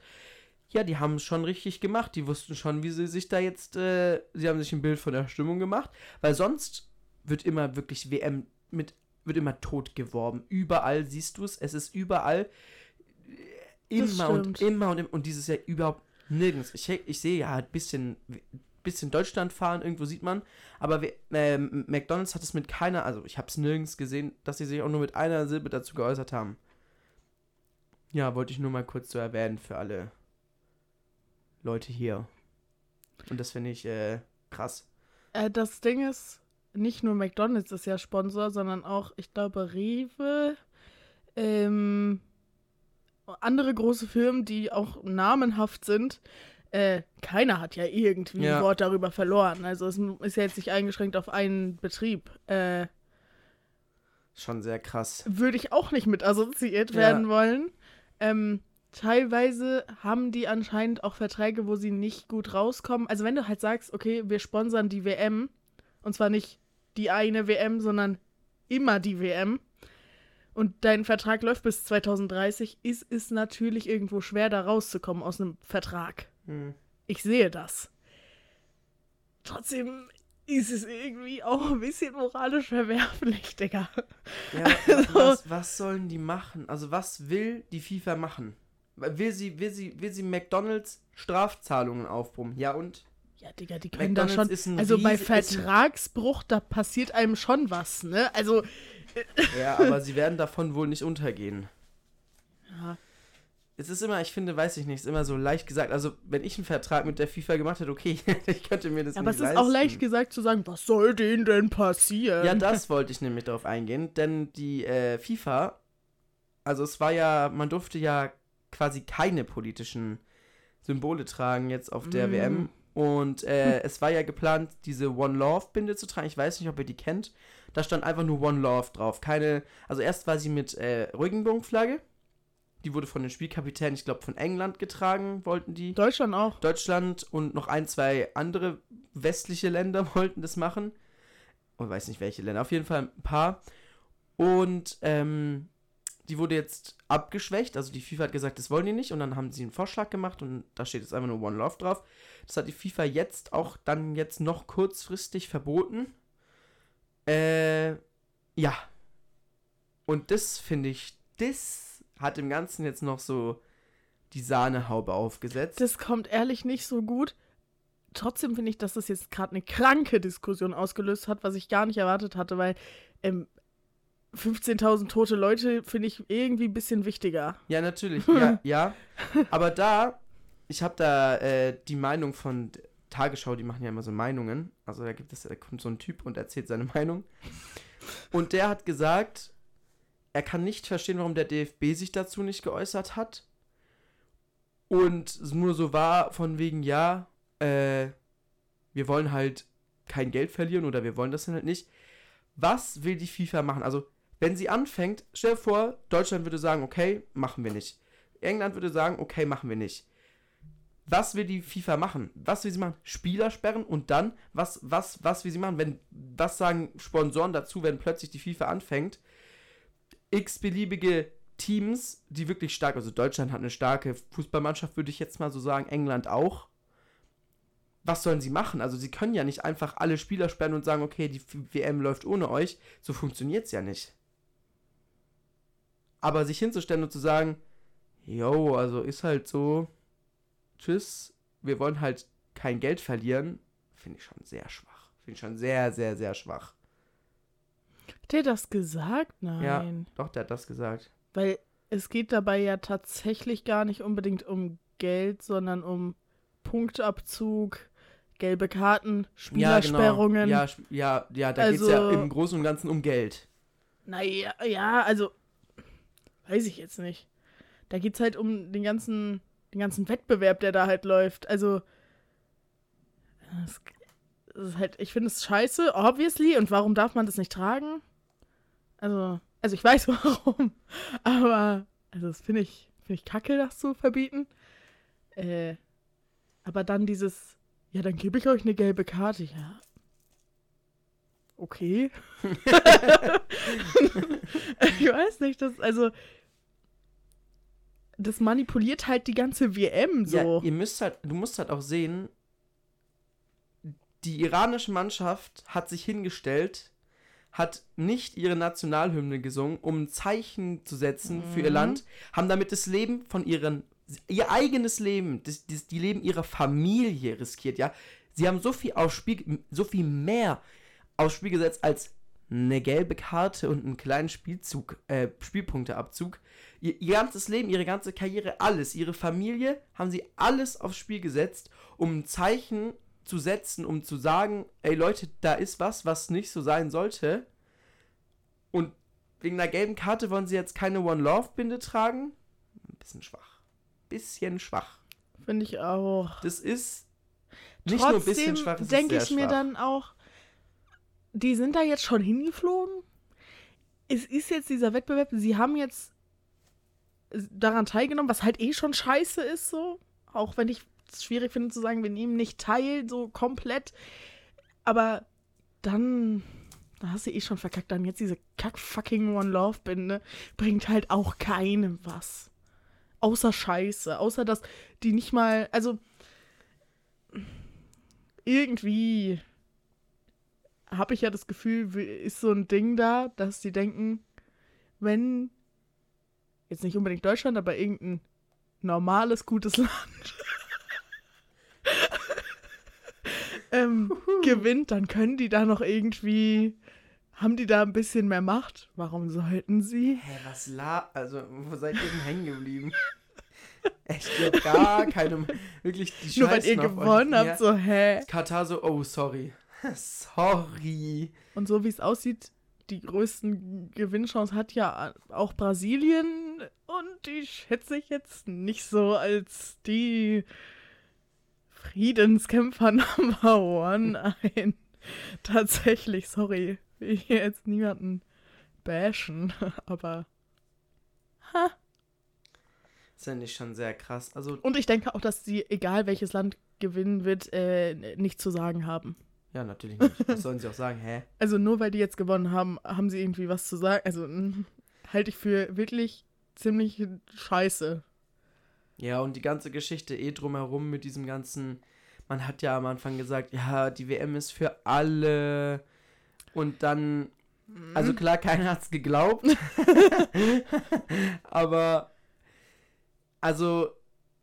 ja, die haben es schon richtig gemacht. Die wussten schon, wie sie sich da jetzt, äh, sie haben sich ein Bild von der Stimmung gemacht, weil sonst wird immer wirklich WM mit, wird immer tot geworben. Überall siehst du es, es ist überall äh, immer und immer und immer und dieses Jahr überhaupt nirgends. Ich, ich sehe ja ein bisschen, bisschen Deutschland fahren, irgendwo sieht man, aber ähm, McDonalds hat es mit keiner, also ich habe es nirgends gesehen, dass sie sich auch nur mit einer Silbe dazu geäußert haben. Ja, wollte ich nur mal kurz so erwähnen für alle Leute hier. Und das finde ich äh, krass. Äh, das Ding ist, nicht nur McDonalds ist ja Sponsor, sondern auch, ich glaube, Rewe, ähm, andere große Firmen, die auch namenhaft sind. Äh, keiner hat ja irgendwie Ja. ein Wort darüber verloren. Also es ist ja jetzt nicht eingeschränkt auf einen Betrieb. Äh, Schon sehr krass. würde ich auch nicht mit assoziiert Ja. werden wollen. Ähm, teilweise haben die anscheinend auch Verträge, wo sie nicht gut rauskommen. Also wenn du halt sagst, okay, wir sponsern die WM, und zwar nicht die eine WM, sondern immer die WM, und dein Vertrag läuft bis 2030, ist es natürlich irgendwo schwer, da rauszukommen aus einem Vertrag. Hm. Ich sehe das. Trotzdem ist es irgendwie auch ein bisschen moralisch verwerflich, Digga. Ja, Also- was, was sollen die machen? Also was will die FIFA machen? Will sie, will sie, will sie McDonalds Strafzahlungen aufbrummen? Ja und? Ja, Digga, die können da schon. Also bei Vertragsbruch, da passiert einem schon was, ne? Also. Ja, aber sie werden davon wohl nicht untergehen. Ja, Es ist immer, ich finde, weiß ich nicht, ist immer so leicht gesagt. Also, wenn ich einen Vertrag mit der FIFA gemacht hätte, okay, ich könnte mir das aber nicht es ist auch leicht gesagt zu sagen, was soll denen denn passieren? Ja, das wollte ich nämlich darauf eingehen, denn die äh, FIFA, also es war ja, man durfte ja quasi keine politischen Symbole tragen jetzt auf der Mm. WM. Und äh, es war ja geplant, diese One Love Binde zu tragen. Ich weiß nicht, ob ihr die kennt. Da stand einfach nur One Love drauf. Keine, also erst war sie mit äh, Regenbogenflagge. Die wurde von den Spielkapitänen, ich glaube, von England getragen, wollten die. Deutschland auch. Deutschland und noch ein, zwei andere westliche Länder wollten das machen. Ich weiß nicht welche Länder, auf jeden Fall ein paar. Und ähm, die wurde jetzt abgeschwächt. Also die FIFA hat gesagt, das wollen die nicht. Und dann haben sie einen Vorschlag gemacht und da steht jetzt einfach nur One Love drauf. Das hat die FIFA jetzt auch dann jetzt noch kurzfristig verboten. Äh, ja. Und das finde ich, das hat dem Ganzen jetzt noch so die Sahnehaube aufgesetzt. Das kommt ehrlich nicht so gut. trotzdem finde ich, dass das jetzt gerade eine kranke Diskussion ausgelöst hat, was ich gar nicht erwartet hatte, weil ähm, 15.000 tote Leute finde ich irgendwie ein bisschen wichtiger. Ja, natürlich. ja, ja. Aber da, ich habe da äh, die Meinung von Tagesschau, die machen ja immer so Meinungen. Also da gibt es, da kommt so ein Typ und erzählt seine Meinung. Und der hat gesagt, er kann nicht verstehen, warum der DFB sich dazu nicht geäußert hat. Und es nur so war, von wegen, ja, äh, wir wollen halt kein Geld verlieren oder wir wollen das dann halt nicht. Was will die FIFA machen? Also, wenn sie anfängt, stell dir vor, Deutschland würde sagen, okay, machen wir nicht. England würde sagen, okay, machen wir nicht. Was will die FIFA machen? Was will sie machen? Spieler sperren und dann, was, was, was will sie machen? Wenn, was sagen Sponsoren dazu, wenn plötzlich die FIFA anfängt, x-beliebige Teams, die wirklich stark, also Deutschland hat eine starke Fußballmannschaft, würde ich jetzt mal so sagen, England auch. Was sollen sie machen? Also sie können ja nicht einfach alle Spieler sperren und sagen, okay, die WM läuft ohne euch. So funktioniert es ja nicht. Aber sich hinzustellen und zu sagen, yo, also ist halt so, tschüss, wir wollen halt kein Geld verlieren, finde ich schon sehr schwach. Finde ich schon sehr, sehr, sehr schwach. Hat der das gesagt? Nein. Ja, doch, der hat das gesagt. Weil es geht dabei ja tatsächlich gar nicht unbedingt um Geld, sondern um Punktabzug, gelbe Karten, Spielersperrungen. Ja, genau. ja, ja, ja, da also, geht es ja im Großen und Ganzen um Geld. Naja, ja, also weiß ich jetzt nicht. Da geht es halt um den ganzen, den ganzen Wettbewerb, der da halt läuft. Also, das, das ist halt, ich finde es scheiße, obviously. Und warum darf man das nicht tragen? Also, also ich weiß warum. Aber, also das finde ich, finde ich kacke, das zu verbieten. Äh, aber dann dieses, ja, dann gebe ich euch eine gelbe Karte. Ja, okay. ich weiß nicht, das, also, das manipuliert halt die ganze WM so. Ja, ihr müsst halt, du musst halt auch sehen, die iranische Mannschaft hat sich hingestellt, hat nicht ihre Nationalhymne gesungen, um ein Zeichen zu setzen mhm. für ihr mhm. Land, haben damit das Leben von ihren, ihr eigenes Leben, das, das, die Leben ihrer Familie riskiert, ja. Sie haben so viel aufs Spiel, so viel mehr aufs Spiel gesetzt als eine gelbe Karte und einen kleinen Spielzug, äh, Spielpunkteabzug. Ihr, ihr ganzes Leben, ihre ganze Karriere, alles, ihre Familie, haben sie alles aufs Spiel gesetzt, um ein Zeichen zu setzen, um zu sagen, ey Leute, da ist was, was nicht so sein sollte. Und wegen einer gelben Karte wollen sie jetzt keine One Love Binde tragen? Ein bisschen schwach. Bisschen schwach. Finde ich auch. Das ist nicht Trotzdem nur ein bisschen schwach, das denke ich mir dann auch, die sind da jetzt schon hingeflogen. Es ist jetzt dieser Wettbewerb, sie haben jetzt daran teilgenommen, was halt eh schon scheiße ist, so. Auch wenn ich es schwierig finde zu sagen, wir nehmen nicht teil, so komplett. Aber dann, da hast du eh schon verkackt. Dann jetzt diese kack-fucking One-Love-Binde bringt halt auch keinem was. Außer Scheiße. Außer, dass die nicht mal, also irgendwie habe ich ja das Gefühl, ist so ein Ding da, dass die denken, wenn jetzt nicht unbedingt Deutschland, aber irgendein normales, gutes Land ähm, gewinnt, dann können die da noch irgendwie, haben die da ein bisschen mehr Macht? Warum sollten sie? Hä, was la, also wo seid ihr denn hängen geblieben? Echt, ihr habt gar keine, wirklich die Scheiße Nur weil ihr gewonnen habt, ja. so, hä? Katar so, oh, sorry. sorry. Und so wie es aussieht, die größten Gewinnchancen hat ja auch Brasilien und die schätze ich jetzt nicht so als die Friedenskämpfer Number One ein. Tatsächlich, sorry, will ich jetzt niemanden bashen, aber ha. Das finde ich schon sehr krass. Also, und ich denke auch, dass sie, egal welches Land gewinnen wird, äh, nichts zu sagen haben. Ja, natürlich nicht. Was sollen sie auch sagen? Hä? Also nur weil die jetzt gewonnen haben, haben sie irgendwie was zu sagen. Also halte ich für wirklich ziemlich scheiße. Ja, und die ganze Geschichte eh drumherum mit diesem ganzen. Man hat ja am Anfang gesagt, ja, die WM ist für alle. Und dann. Also mhm. klar, keiner hat es geglaubt. Aber. Also,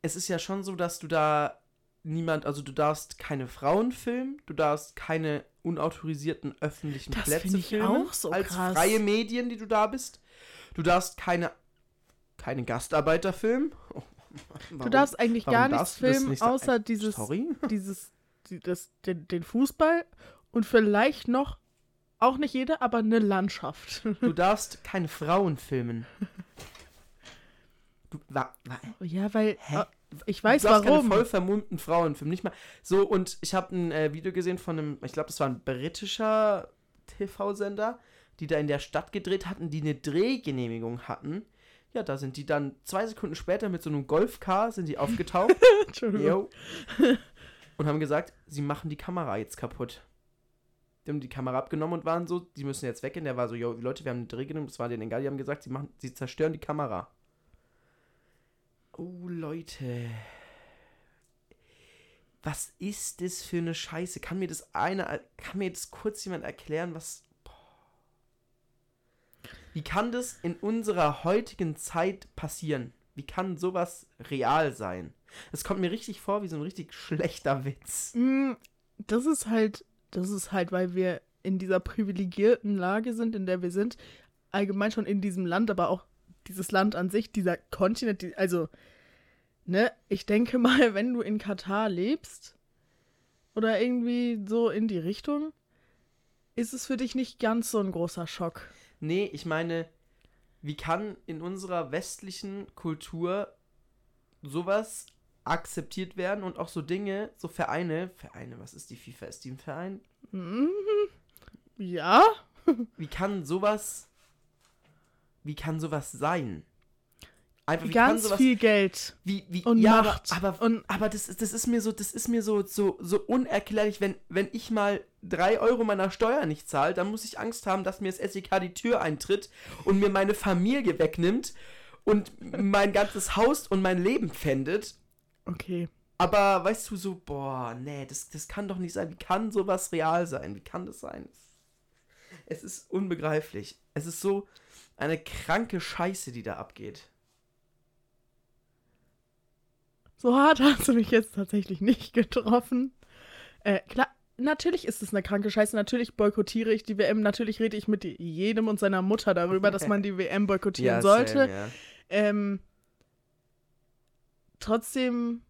es ist ja schon so, dass du da niemand, also du darfst keine Frauen filmen, du darfst keine unautorisierten öffentlichen Das Plätze ich filmen auch so als krass. freie Medien, die du da bist. Du darfst keine keine Gastarbeiter filmen. Oh, Du darfst eigentlich gar nichts filmen, nicht außer dieses, Sorry? dieses, die- das, den, den Fußball und vielleicht noch, auch nicht jeder, aber eine Landschaft. Du darfst keine Frauen filmen. Du, wa, wa, ja, weil Hä? Ich weiß du warum. keine voll vermummten Frauen filmen. Nicht mal. So, und ich habe ein äh, Video gesehen von einem, ich glaube, das war ein britischer TV-Sender, die da in der Stadt gedreht hatten, die eine Drehgenehmigung hatten. Ja, da sind die dann zwei Sekunden später mit so einem Golfcar sind die aufgetaucht. Entschuldigung. Yo. Und haben gesagt, sie machen die Kamera jetzt kaputt. Die haben die Kamera abgenommen und waren so, die müssen jetzt weggehen. Der war so, yo, Leute, wir haben eine Drehgenehmigung, das war denen egal. Die haben gesagt, sie, machen, sie zerstören die Kamera. Oh, Leute. Was ist das für eine Scheiße? Kann mir das einer, kann mir das kurz jemand erklären, was. Boah. Wie kann das in unserer heutigen Zeit passieren? Wie kann sowas real sein? Das kommt mir richtig vor wie so ein richtig schlechter Witz. Mm, Das ist halt, das ist halt, weil wir in dieser privilegierten Lage sind, in der wir sind, allgemein schon in diesem Land, aber auch dieses Land an sich, dieser Kontinent, die, also, ne, ich denke mal, wenn du in Katar lebst oder irgendwie so in die Richtung, ist es für dich nicht ganz so ein großer Schock. Nee, ich meine, wie kann in unserer westlichen Kultur sowas akzeptiert werden und auch so Dinge, so Vereine, Vereine, was ist die FIFA? Ist die ein Verein? Mhm. Ja, Wie kann sowas, wie kann sowas sein? Einfach, wie ganz sowas, viel Geld wie, wie, und ja, Macht. aber, aber, und aber das, ist- das ist mir so, das ist mir so, so, so unerklärlich, wenn, wenn ich mal drei Euro meiner Steuer nicht zahle, dann muss ich Angst haben, dass mir das SEK die Tür eintritt und mir meine Familie wegnimmt und mein ganzes Haus und mein Leben pfändet. okay. Aber weißt du, so, boah, nee, das, das kann doch nicht sein. Wie kann sowas real sein? Wie kann das sein? Es ist unbegreiflich. Es ist so eine kranke Scheiße, die da abgeht. So hart hast du mich jetzt tatsächlich nicht getroffen. Äh, klar, natürlich ist es eine kranke Scheiße. Natürlich boykottiere ich die WM. Natürlich rede ich mit jedem und seiner Mutter darüber, dass man die WM boykottieren sollte. same, ja. Ähm, trotzdem,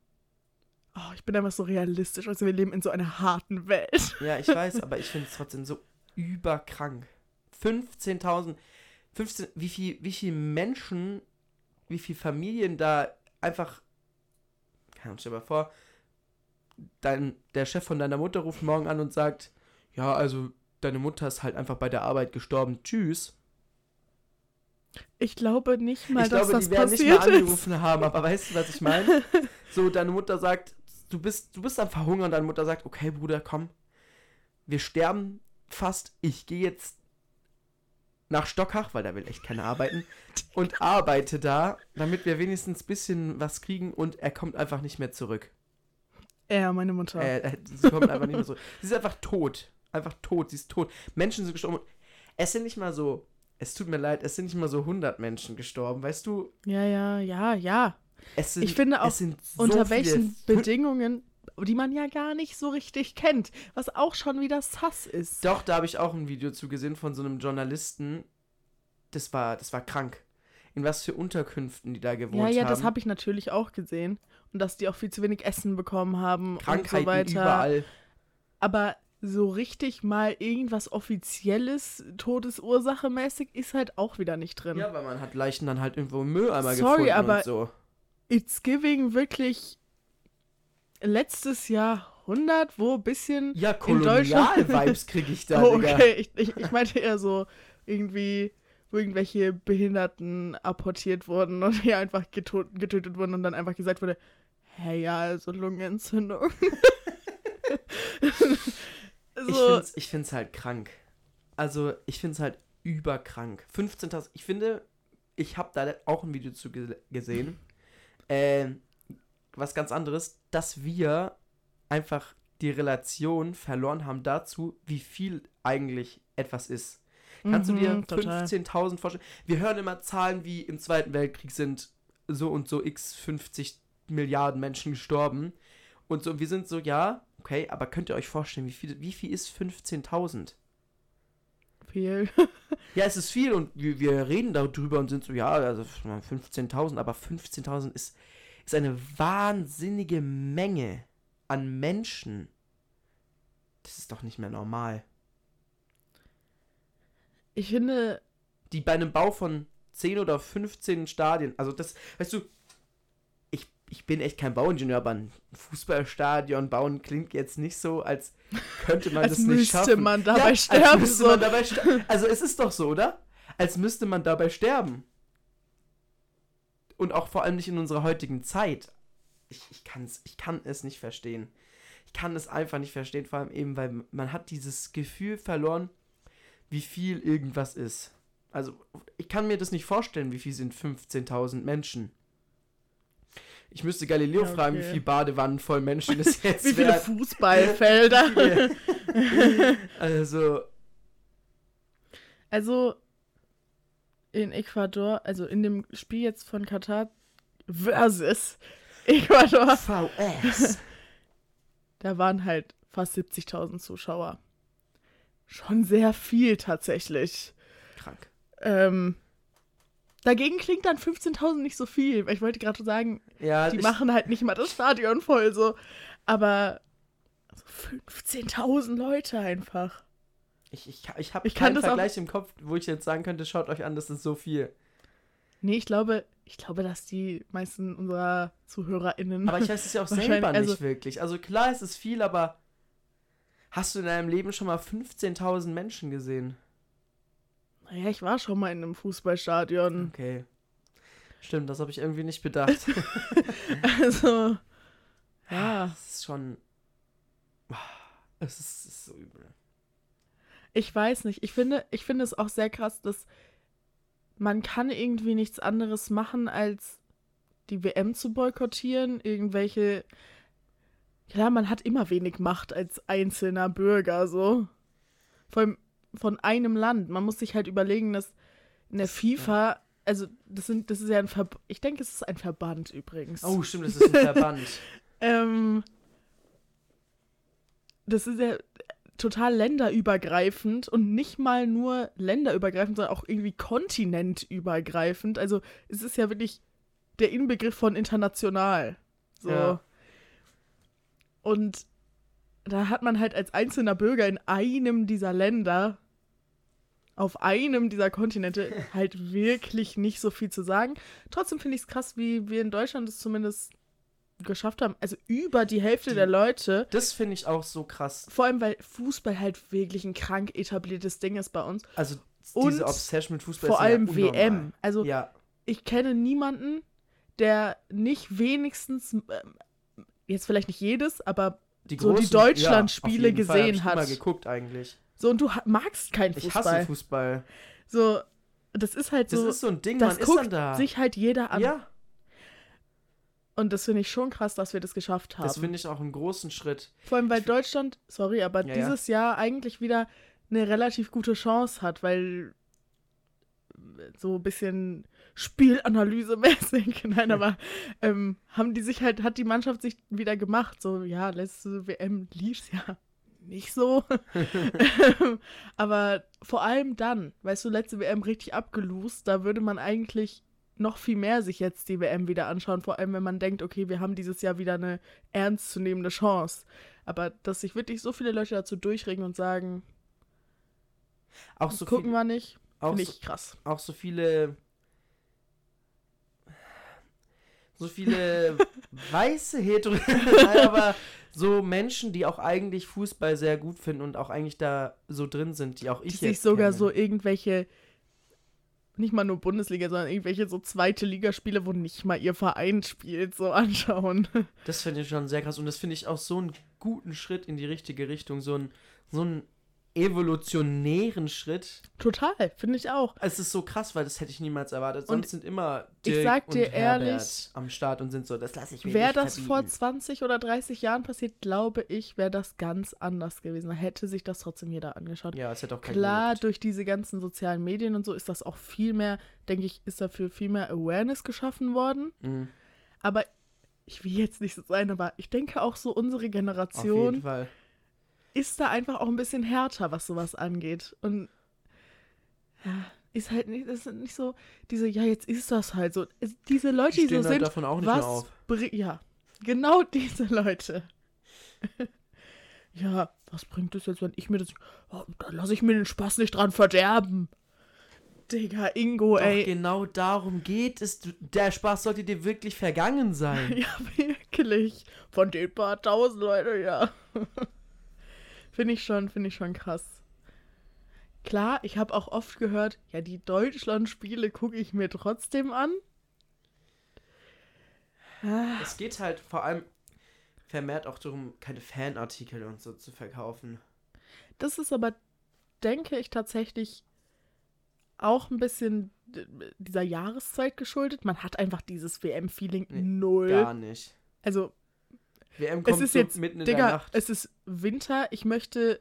oh, ich bin einfach so realistisch. Also wir leben in so einer harten Welt. Ja, ich weiß, aber ich finde es trotzdem so überkrank. 15.000, 15, wie viel, wie viel Menschen, wie viel Familien da einfach, keine Ahnung, stell dir mal vor, dein, der Chef von deiner Mutter ruft morgen an und sagt, ja, also deine Mutter ist halt einfach bei der Arbeit gestorben, tschüss. Ich glaube nicht mal, ich dass glaube, das die werden nicht mal passiert ist. angerufen haben, aber weißt du, was ich meine? So, deine Mutter sagt, du bist, du bist am Verhungern, deine Mutter sagt, okay, Bruder, komm, wir sterben fast, ich gehe jetzt nach Stockhach, weil da will echt keiner arbeiten, und arbeite da, damit wir wenigstens ein bisschen was kriegen und er kommt einfach nicht mehr zurück. Ja, meine Mutter. Äh, äh, sie kommt einfach nicht mehr zurück. Sie ist einfach tot. Einfach tot, sie ist tot. Menschen sind gestorben. Es sind nicht mal so, es tut mir leid, es sind nicht mal so 100 Menschen gestorben, weißt du? Ja, ja, ja, ja. Sind, Ich finde auch, so Unter welchen Bedingungen, die man ja gar nicht so richtig kennt, was auch schon wieder sass ist. Doch, da habe ich auch ein Video zu gesehen von so einem Journalisten. Das war, das war krank. In was für Unterkünften die da gewohnt Ja, ja, haben. das habe ich natürlich auch gesehen. Und dass die auch viel zu wenig Essen bekommen haben Krankheiten und so weiter. überall. Aber so richtig mal irgendwas Offizielles, Todesursache mäßig, ist halt auch wieder nicht drin. Ja, weil man hat Leichen dann halt irgendwo im Mülleimer Sorry, gefunden aber- und so. It's giving wirklich letztes Jahrhundert, wo ein bisschen. Ja, in Deutschland- Kolonial-Vibes kriege ich da, oh, okay, ich, ich, ich meinte eher so irgendwie, wo irgendwelche Behinderten apportiert wurden und hier einfach getötet wurden und dann einfach gesagt wurde, hey, ja, also Lungenentzündung. Ich so, find's, ich find's halt krank. Also, ich find's halt überkrank. 15.000. Ich finde, ich habe da auch ein Video zu ge gesehen. Ähm, was ganz anderes, dass wir einfach die Relation verloren haben dazu, wie viel eigentlich etwas ist. Kannst du dir Mhm, total. 15.000 vorstellen? Wir hören immer Zahlen wie im Zweiten Weltkrieg sind so und so x 50 Milliarden Menschen gestorben. Und so, wir sind so, ja, okay, aber könnt ihr euch vorstellen, wie viel, wie viel ist 15.000? Viel. Ja, es ist viel und wir, wir reden darüber und sind so, ja, also 15.000, aber 15.000 ist, ist eine wahnsinnige Menge an Menschen. Das ist doch nicht mehr normal. Ich finde, Die bei einem Bau von 10 oder 15 Stadien, also das, weißt du, ich, ich bin echt kein Bauingenieur, aber ein Fußballstadion bauen klingt jetzt nicht so, als könnte man als das nicht schaffen. man dabei Ja, als sterben. müsste So. man dabei sterben. Also es ist doch so, oder? Als müsste man dabei sterben. Und auch vor allem nicht in unserer heutigen Zeit. Ich, ich, kann's, ich kann es nicht verstehen. Ich kann es einfach nicht verstehen, vor allem eben, weil man hat dieses Gefühl verloren, wie viel irgendwas ist. Also ich kann mir das nicht vorstellen, wie viel sind 15.000 Menschen. Ich müsste Galileo Ja, fragen, wie okay. viel Badewannen voll Menschen es jetzt Wie viele wären. Fußballfelder. Also, Also in Ecuador, also in dem Spiel jetzt von Katar versus Ecuador, VS. da waren halt fast 70.000 Zuschauer. Schon sehr viel tatsächlich. Krank. Ähm, dagegen klingt dann 15.000 nicht so viel, ich wollte gerade sagen, Ja, die machen halt nicht mal das Stadion voll so. Aber so 15.000 Leute einfach. Ich, ich, ich habe keinen Vergleich im Kopf, wo ich jetzt sagen könnte, schaut euch an, das ist so viel. Nee, ich glaube, ich glaube, dass die meisten unserer ZuhörerInnen. Aber ich weiß es ja auch selber nicht also- wirklich. Also klar, es ist viel, aber hast du in deinem Leben schon mal 15.000 Menschen gesehen? naja, ich war schon mal in einem Fußballstadion. Okay. Stimmt, das habe ich irgendwie nicht bedacht. Also, ja. Es ist schon. Es ist, es ist so übel. Ich weiß nicht. Ich finde, ich finde es auch sehr krass, dass man kann irgendwie nichts anderes machen, als die WM zu boykottieren. Irgendwelche. Klar, man hat immer wenig Macht als einzelner Bürger, so. Vor allem von einem Land. Man muss sich halt überlegen, dass in der FIFA, also das sind, das ist ja ein Verband. Ich denke, es ist ein Verband übrigens. Oh, stimmt, das ist ein Verband. Ähm, das ist ja total länderübergreifend und nicht mal nur länderübergreifend, sondern auch irgendwie kontinentübergreifend. Also es ist ja wirklich der Inbegriff von international. So. Ja. Und da hat man halt als einzelner Bürger in einem dieser Länder, auf einem dieser Kontinente, halt wirklich nicht so viel zu sagen. Trotzdem finde ich es krass, wie wir in Deutschland es zumindest geschafft haben. Also über die Hälfte Die- der Leute, Das finde ich auch so krass. vor allem weil Fußball halt wirklich ein krank etabliertes Ding ist bei uns. Also Und diese Obsession mit Fußball Vor ist ja allem unnormal. WM. Also Ja, ich kenne niemanden, der nicht wenigstens, ähm, jetzt vielleicht nicht jedes, aber die So die großen- Deutschland-Spiele auf jeden Fall, gesehen ich hat. immer geguckt eigentlich. so und du magst keinen Ich Fußball. hasse Fußball. So, das ist halt Das so, ist so ein Ding, das man ist guckt dann da. sich halt jeder an. ja, Und das finde ich schon krass, dass wir das geschafft haben. das finde ich auch einen großen Schritt. Vor allem, weil Deutschland, sorry, aber Ja, ja. dieses Jahr eigentlich wieder eine relativ gute Chance hat, weil so ein bisschen Spielanalyse-mäßig, nein, aber ähm, haben die sich halt, hat die Mannschaft sich wieder gemacht, so, ja, letzte WM lief's ja nicht so. Ähm, aber vor allem dann, weißt du, letzte WM richtig abgelost, da würde man eigentlich noch viel mehr sich jetzt die WM wieder anschauen, vor allem wenn man denkt, okay, wir haben dieses Jahr wieder eine ernstzunehmende Chance. Aber dass sich wirklich so viele Leute dazu durchregen und sagen, Auch so, gucken wir nicht, auch, finde ich krass. auch so viele. So viele weiße Hetero. Aber so Menschen, die auch eigentlich Fußball sehr gut finden und auch eigentlich da so drin sind, die auch ich Die sich sogar kenne. so irgendwelche, nicht mal nur Bundesliga, sondern irgendwelche so zweite Ligaspiele, wo nicht mal ihr Verein spielt, so anschauen. Das finde ich schon sehr krass und das finde ich auch so einen guten Schritt in die richtige Richtung, so einen, so einen evolutionären Schritt. Total, finde ich auch. Es ist so krass, weil das hätte ich niemals erwartet. Und Sonst sind immer ich Dirk sag und dir Herbert ehrlich, am Start und sind so, das lasse ich mir Wäre das vor verbieten. 20 oder 30 Jahren passiert, glaube ich, wäre das ganz anders gewesen. Da hätte sich das trotzdem jeder angeschaut. Ja, es hätte auch Klar, gejuckt. durch diese ganzen sozialen Medien und so ist das auch viel mehr, denke ich, ist dafür viel mehr Awareness geschaffen worden. Mhm. Aber ich will jetzt nicht so sein, aber ich denke auch so, unsere Auf jeden Generation Fall. Ist da einfach auch ein bisschen härter, was sowas angeht. Und ja, ist halt nicht, das sind nicht so diese, ja, jetzt ist das halt so. Es- Diese Leute, Die die so halt sind, davon auch nicht was mehr auf. ja, genau diese Leute. ja, was bringt es jetzt, wenn ich mir das, oh, dann lasse ich mir den Spaß nicht dran verderben. Digga, Ingo, Doch, ey. genau darum geht es. Der Spaß sollte dir wirklich vergangen sein. Ja, wirklich. Von den paar tausend Leute, ja. finde ich schon, finde ich schon krass. Klar, ich habe auch oft gehört, ja, die Deutschland-Spiele gucke ich mir trotzdem an. Ah, Es geht halt vor allem vermehrt auch darum, keine Fanartikel und so zu verkaufen. Das ist aber, denke ich, tatsächlich auch ein bisschen dieser Jahreszeit geschuldet. Man hat einfach dieses WM-Feeling Nee, null. Gar nicht. Also, WM es kommt ist so jetzt, mitten in der Digga, Nacht. es ist Winter. Ich möchte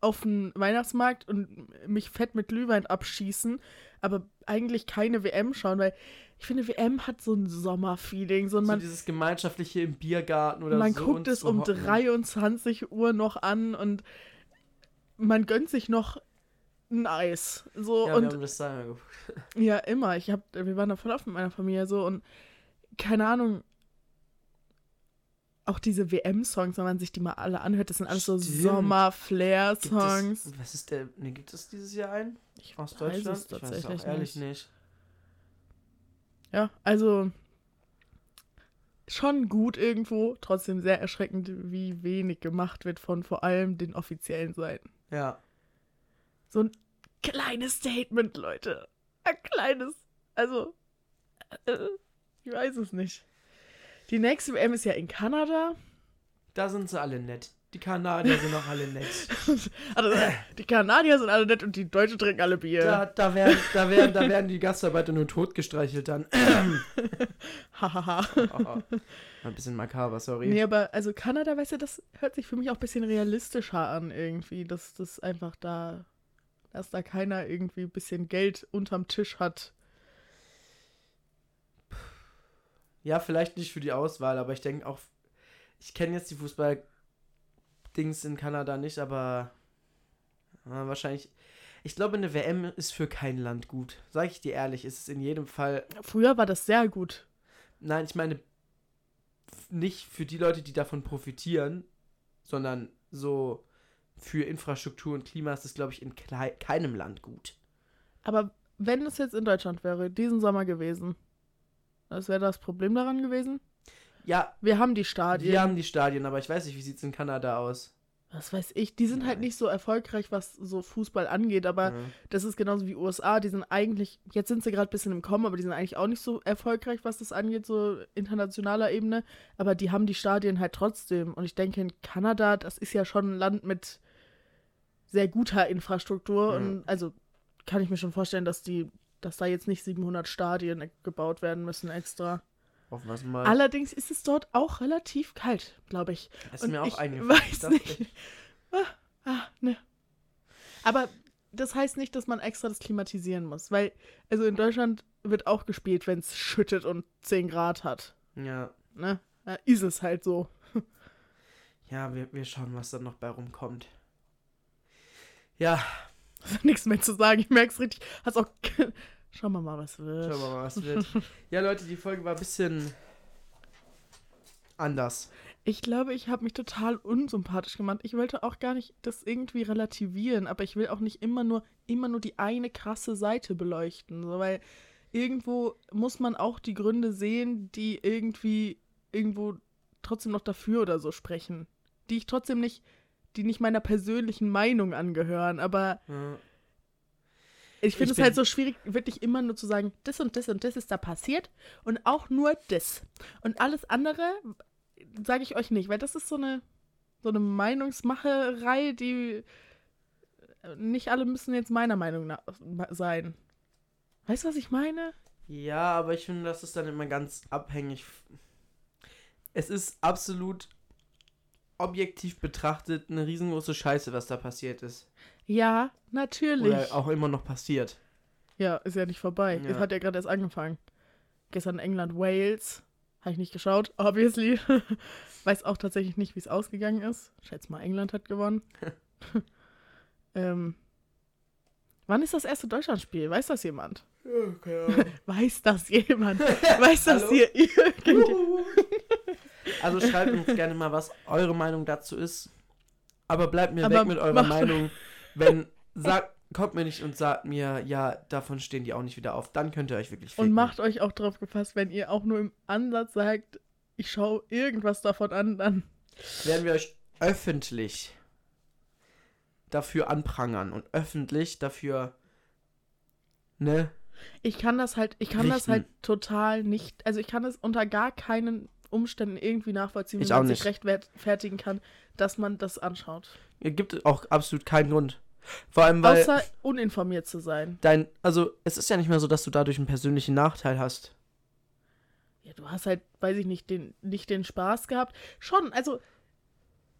auf den Weihnachtsmarkt und mich fett mit Glühwein abschießen, aber eigentlich keine WM schauen, weil ich finde, WM hat so ein Sommerfeeling. So, so man, dieses gemeinschaftliche im Biergarten oder man so. guckt und es um hocken. 23 Uhr noch an und man gönnt sich noch ein Eis. So Ja, wir und haben das da ja, immer. Ich hab, wir waren da voll oft mit meiner Familie so und keine Ahnung. Auch diese WM-Songs, wenn man sich die mal alle anhört, das sind alles so Stimmt. Gibt Sommer-Flair-Songs. was ist der. Ne, gibt es dieses Jahr einen? Ich Aus weiß Deutschland? es ich weiß tatsächlich auch ehrlich nicht. nicht. Ja, also schon gut irgendwo, trotzdem sehr erschreckend, wie wenig gemacht wird von vor allem den offiziellen Seiten. Ja. So ein kleines Statement, Leute. Ein kleines. Also, äh, ich weiß es nicht. Die nächste WM ist ja in Kanada. Da sind sie alle nett. Die Kanadier sind auch alle nett. Also, die Kanadier sind alle nett und die Deutschen trinken alle Bier. Da, da, werden, da, werden, da werden die Gastarbeiter nur totgestreichelt dann. Hahaha. Oh, ein bisschen makaber, sorry. nee, aber also Kanada, weißt du, das hört sich für mich auch ein bisschen realistischer an irgendwie. Dass das einfach da, dass da keiner irgendwie ein bisschen Geld unterm Tisch hat. Ja, vielleicht nicht für die Auswahl, aber ich denke auch, ich kenne jetzt die Fußball-Dings in Kanada nicht, aber äh, wahrscheinlich, ich glaube, eine WM ist für kein Land gut. Sag ich dir ehrlich, ist es in jedem Fall, Früher war das sehr gut. nein, ich meine, nicht für die Leute, die davon profitieren, sondern so für Infrastruktur und Klima ist es, glaube ich, in keinem Land gut. Aber wenn es jetzt in Deutschland wäre, diesen Sommer gewesen, was wäre das Problem daran gewesen? Ja, Wir haben die Stadien. wir haben die Stadien, aber ich weiß nicht, wie sieht es in Kanada aus? was weiß ich, die sind halt Nein. nicht so erfolgreich, was so Fußball angeht, aber Ja. das ist genauso wie USA, die sind eigentlich, jetzt sind sie gerade ein bisschen im Kommen, aber die sind eigentlich auch nicht so erfolgreich, was das angeht, so internationaler Ebene, aber die haben die Stadien halt trotzdem und ich denke in Kanada, das ist ja schon ein Land mit sehr guter Infrastruktur Ja. und also kann ich mir schon vorstellen, dass die, dass da jetzt nicht 700 Stadien gebaut werden müssen extra. Wir es mal. Allerdings ist es dort auch relativ kalt, glaube ich. Das ist mir auch ich eingefallen. weiß Ich nicht. Ah, ah, ne. Aber das heißt nicht, dass man extra das klimatisieren muss, weil, also in Deutschland wird auch gespielt, wenn es schüttet und 10 Grad hat. Ja, Ne? Da ist es halt so. ja wir, wir schauen, was dann noch bei rumkommt. Ja, Nichts mehr zu sagen. Ich merke es richtig. Hast auch. Schauen wir mal, was wird. schauen wir mal, was wird. ja, Leute, die Folge war ein bisschen anders. Ich glaube, ich habe mich total unsympathisch gemacht. Ich wollte auch gar nicht das irgendwie relativieren, aber ich will auch nicht immer nur, immer nur die eine krasse Seite beleuchten. So, weil irgendwo muss man auch die Gründe sehen, die irgendwie irgendwo trotzdem noch dafür oder so sprechen. Die ich trotzdem nicht, die nicht meiner persönlichen Meinung angehören. Aber Ja. ich finde es halt so schwierig, wirklich immer nur zu sagen, das und das und das ist da passiert und auch nur das. Und alles andere sage ich euch nicht, weil das ist so eine, so eine Meinungsmacherei, die äh, nicht alle müssen jetzt meiner Meinung nach sein. Weißt du, was ich meine? Ja, aber ich finde, das ist dann immer ganz abhängig. Es ist absolut objektiv betrachtet eine riesengroße Scheiße, was da passiert ist. Ja, natürlich. Oder auch immer noch passiert. Ja, ist ja nicht vorbei. Ja. Es hat ja gerade erst angefangen. Gestern England, Wales. Habe ich nicht geschaut, obviously. Weiß auch tatsächlich nicht, wie es ausgegangen ist. Schätze mal, England hat gewonnen. ähm, wann ist das erste Deutschlandspiel? Weiß das jemand? Weiß das jemand? Weiß das hier irgendjemand? Also schreibt uns gerne mal, was eure Meinung dazu ist. Aber bleibt mir Aber weg mit eurer Meinung. Wenn, sagt, kommt mir nicht und sagt mir, ja, davon stehen die auch nicht wieder auf. Dann könnt ihr euch wirklich Und ficken. macht euch auch drauf gefasst, wenn ihr auch nur im Ansatz sagt, ich schaue irgendwas davon an, dann werden wir euch öffentlich dafür anprangern und öffentlich dafür, ne? Ich kann das halt, ich kann das Richten. halt total nicht, also ich kann es unter gar keinen Umständen irgendwie nachvollziehen, Ich wie man sich rechtfertigen kann, dass man das anschaut. Es gibt auch absolut keinen Grund. Vor allem, weil Außer uninformiert zu sein. dein, also es ist ja nicht mehr so, dass du dadurch einen persönlichen Nachteil hast. Ja, du hast halt, weiß ich nicht, den, nicht den Spaß gehabt. Schon, also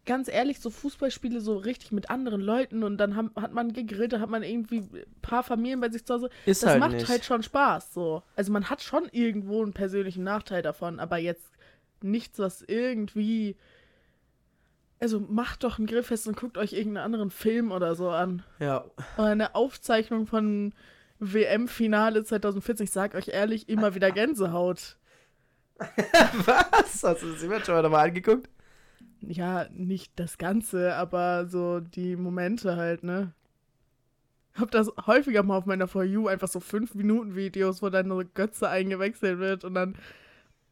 ganz ehrlich, so Fußballspiele so richtig mit anderen Leuten und dann haben, hat man gegrillt, da hat man irgendwie ein paar Familien bei sich zu Hause. Ist Das halt macht nicht. halt schon Spaß, so. Also man hat schon irgendwo einen persönlichen Nachteil davon, aber jetzt nichts, was irgendwie. Also macht doch ein Grillfest und guckt euch irgendeinen anderen Film oder so an. Ja, Oder eine Aufzeichnung von WM-Finale 2014. Ich sag euch ehrlich, immer wieder Gänsehaut. Was? Hast du das immer schon mal angeguckt? Ja, nicht das Ganze, aber so die Momente halt, ne? Ich hab das häufiger mal auf meiner For You, einfach so 5-Minuten-Videos, wo dann nur Götze eingewechselt wird und dann.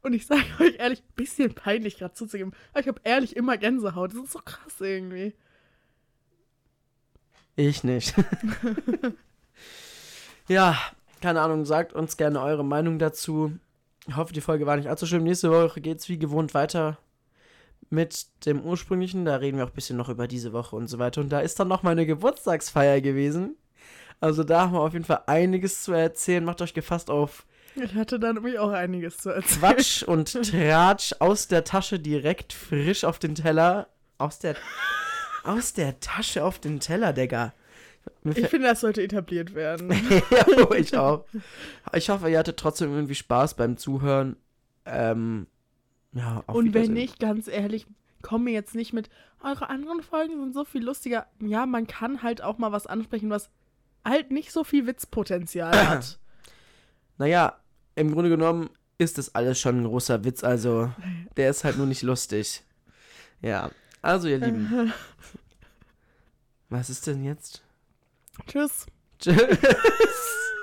Und ich sage euch ehrlich, bisschen peinlich gerade zuzugeben, aber ich habe ehrlich immer Gänsehaut. Das ist so krass irgendwie. Ich nicht. ja, keine Ahnung, sagt uns gerne eure Meinung dazu. Ich hoffe, die Folge war nicht allzu schlimm. Nächste Woche geht's wie gewohnt weiter mit dem ursprünglichen. Da reden wir auch ein bisschen noch über diese Woche und so weiter. Und da ist dann noch meine Geburtstagsfeier gewesen. Also da haben wir auf jeden Fall einiges zu erzählen. Macht euch gefasst auf Ich hatte dann nämlich auch einiges zu erzählen. Quatsch und Tratsch aus der Tasche direkt frisch auf den Teller. Aus der, aus der Tasche auf den Teller, Digga. Ich finde, das sollte etabliert werden. ja, ich auch. Ich hoffe, ihr hattet trotzdem irgendwie Spaß beim Zuhören. Ähm, ja, auf Und wenn nicht, ganz ehrlich, komm mir jetzt nicht mit, eure anderen Folgen sind so viel lustiger. Ja, man kann halt auch mal was ansprechen, was halt nicht so viel Witzpotenzial hat. Naja, im Grunde genommen ist das alles schon ein großer Witz, also der ist halt nur nicht lustig. Ja, also ihr Lieben, was ist denn jetzt? Tschüss. Tschüss.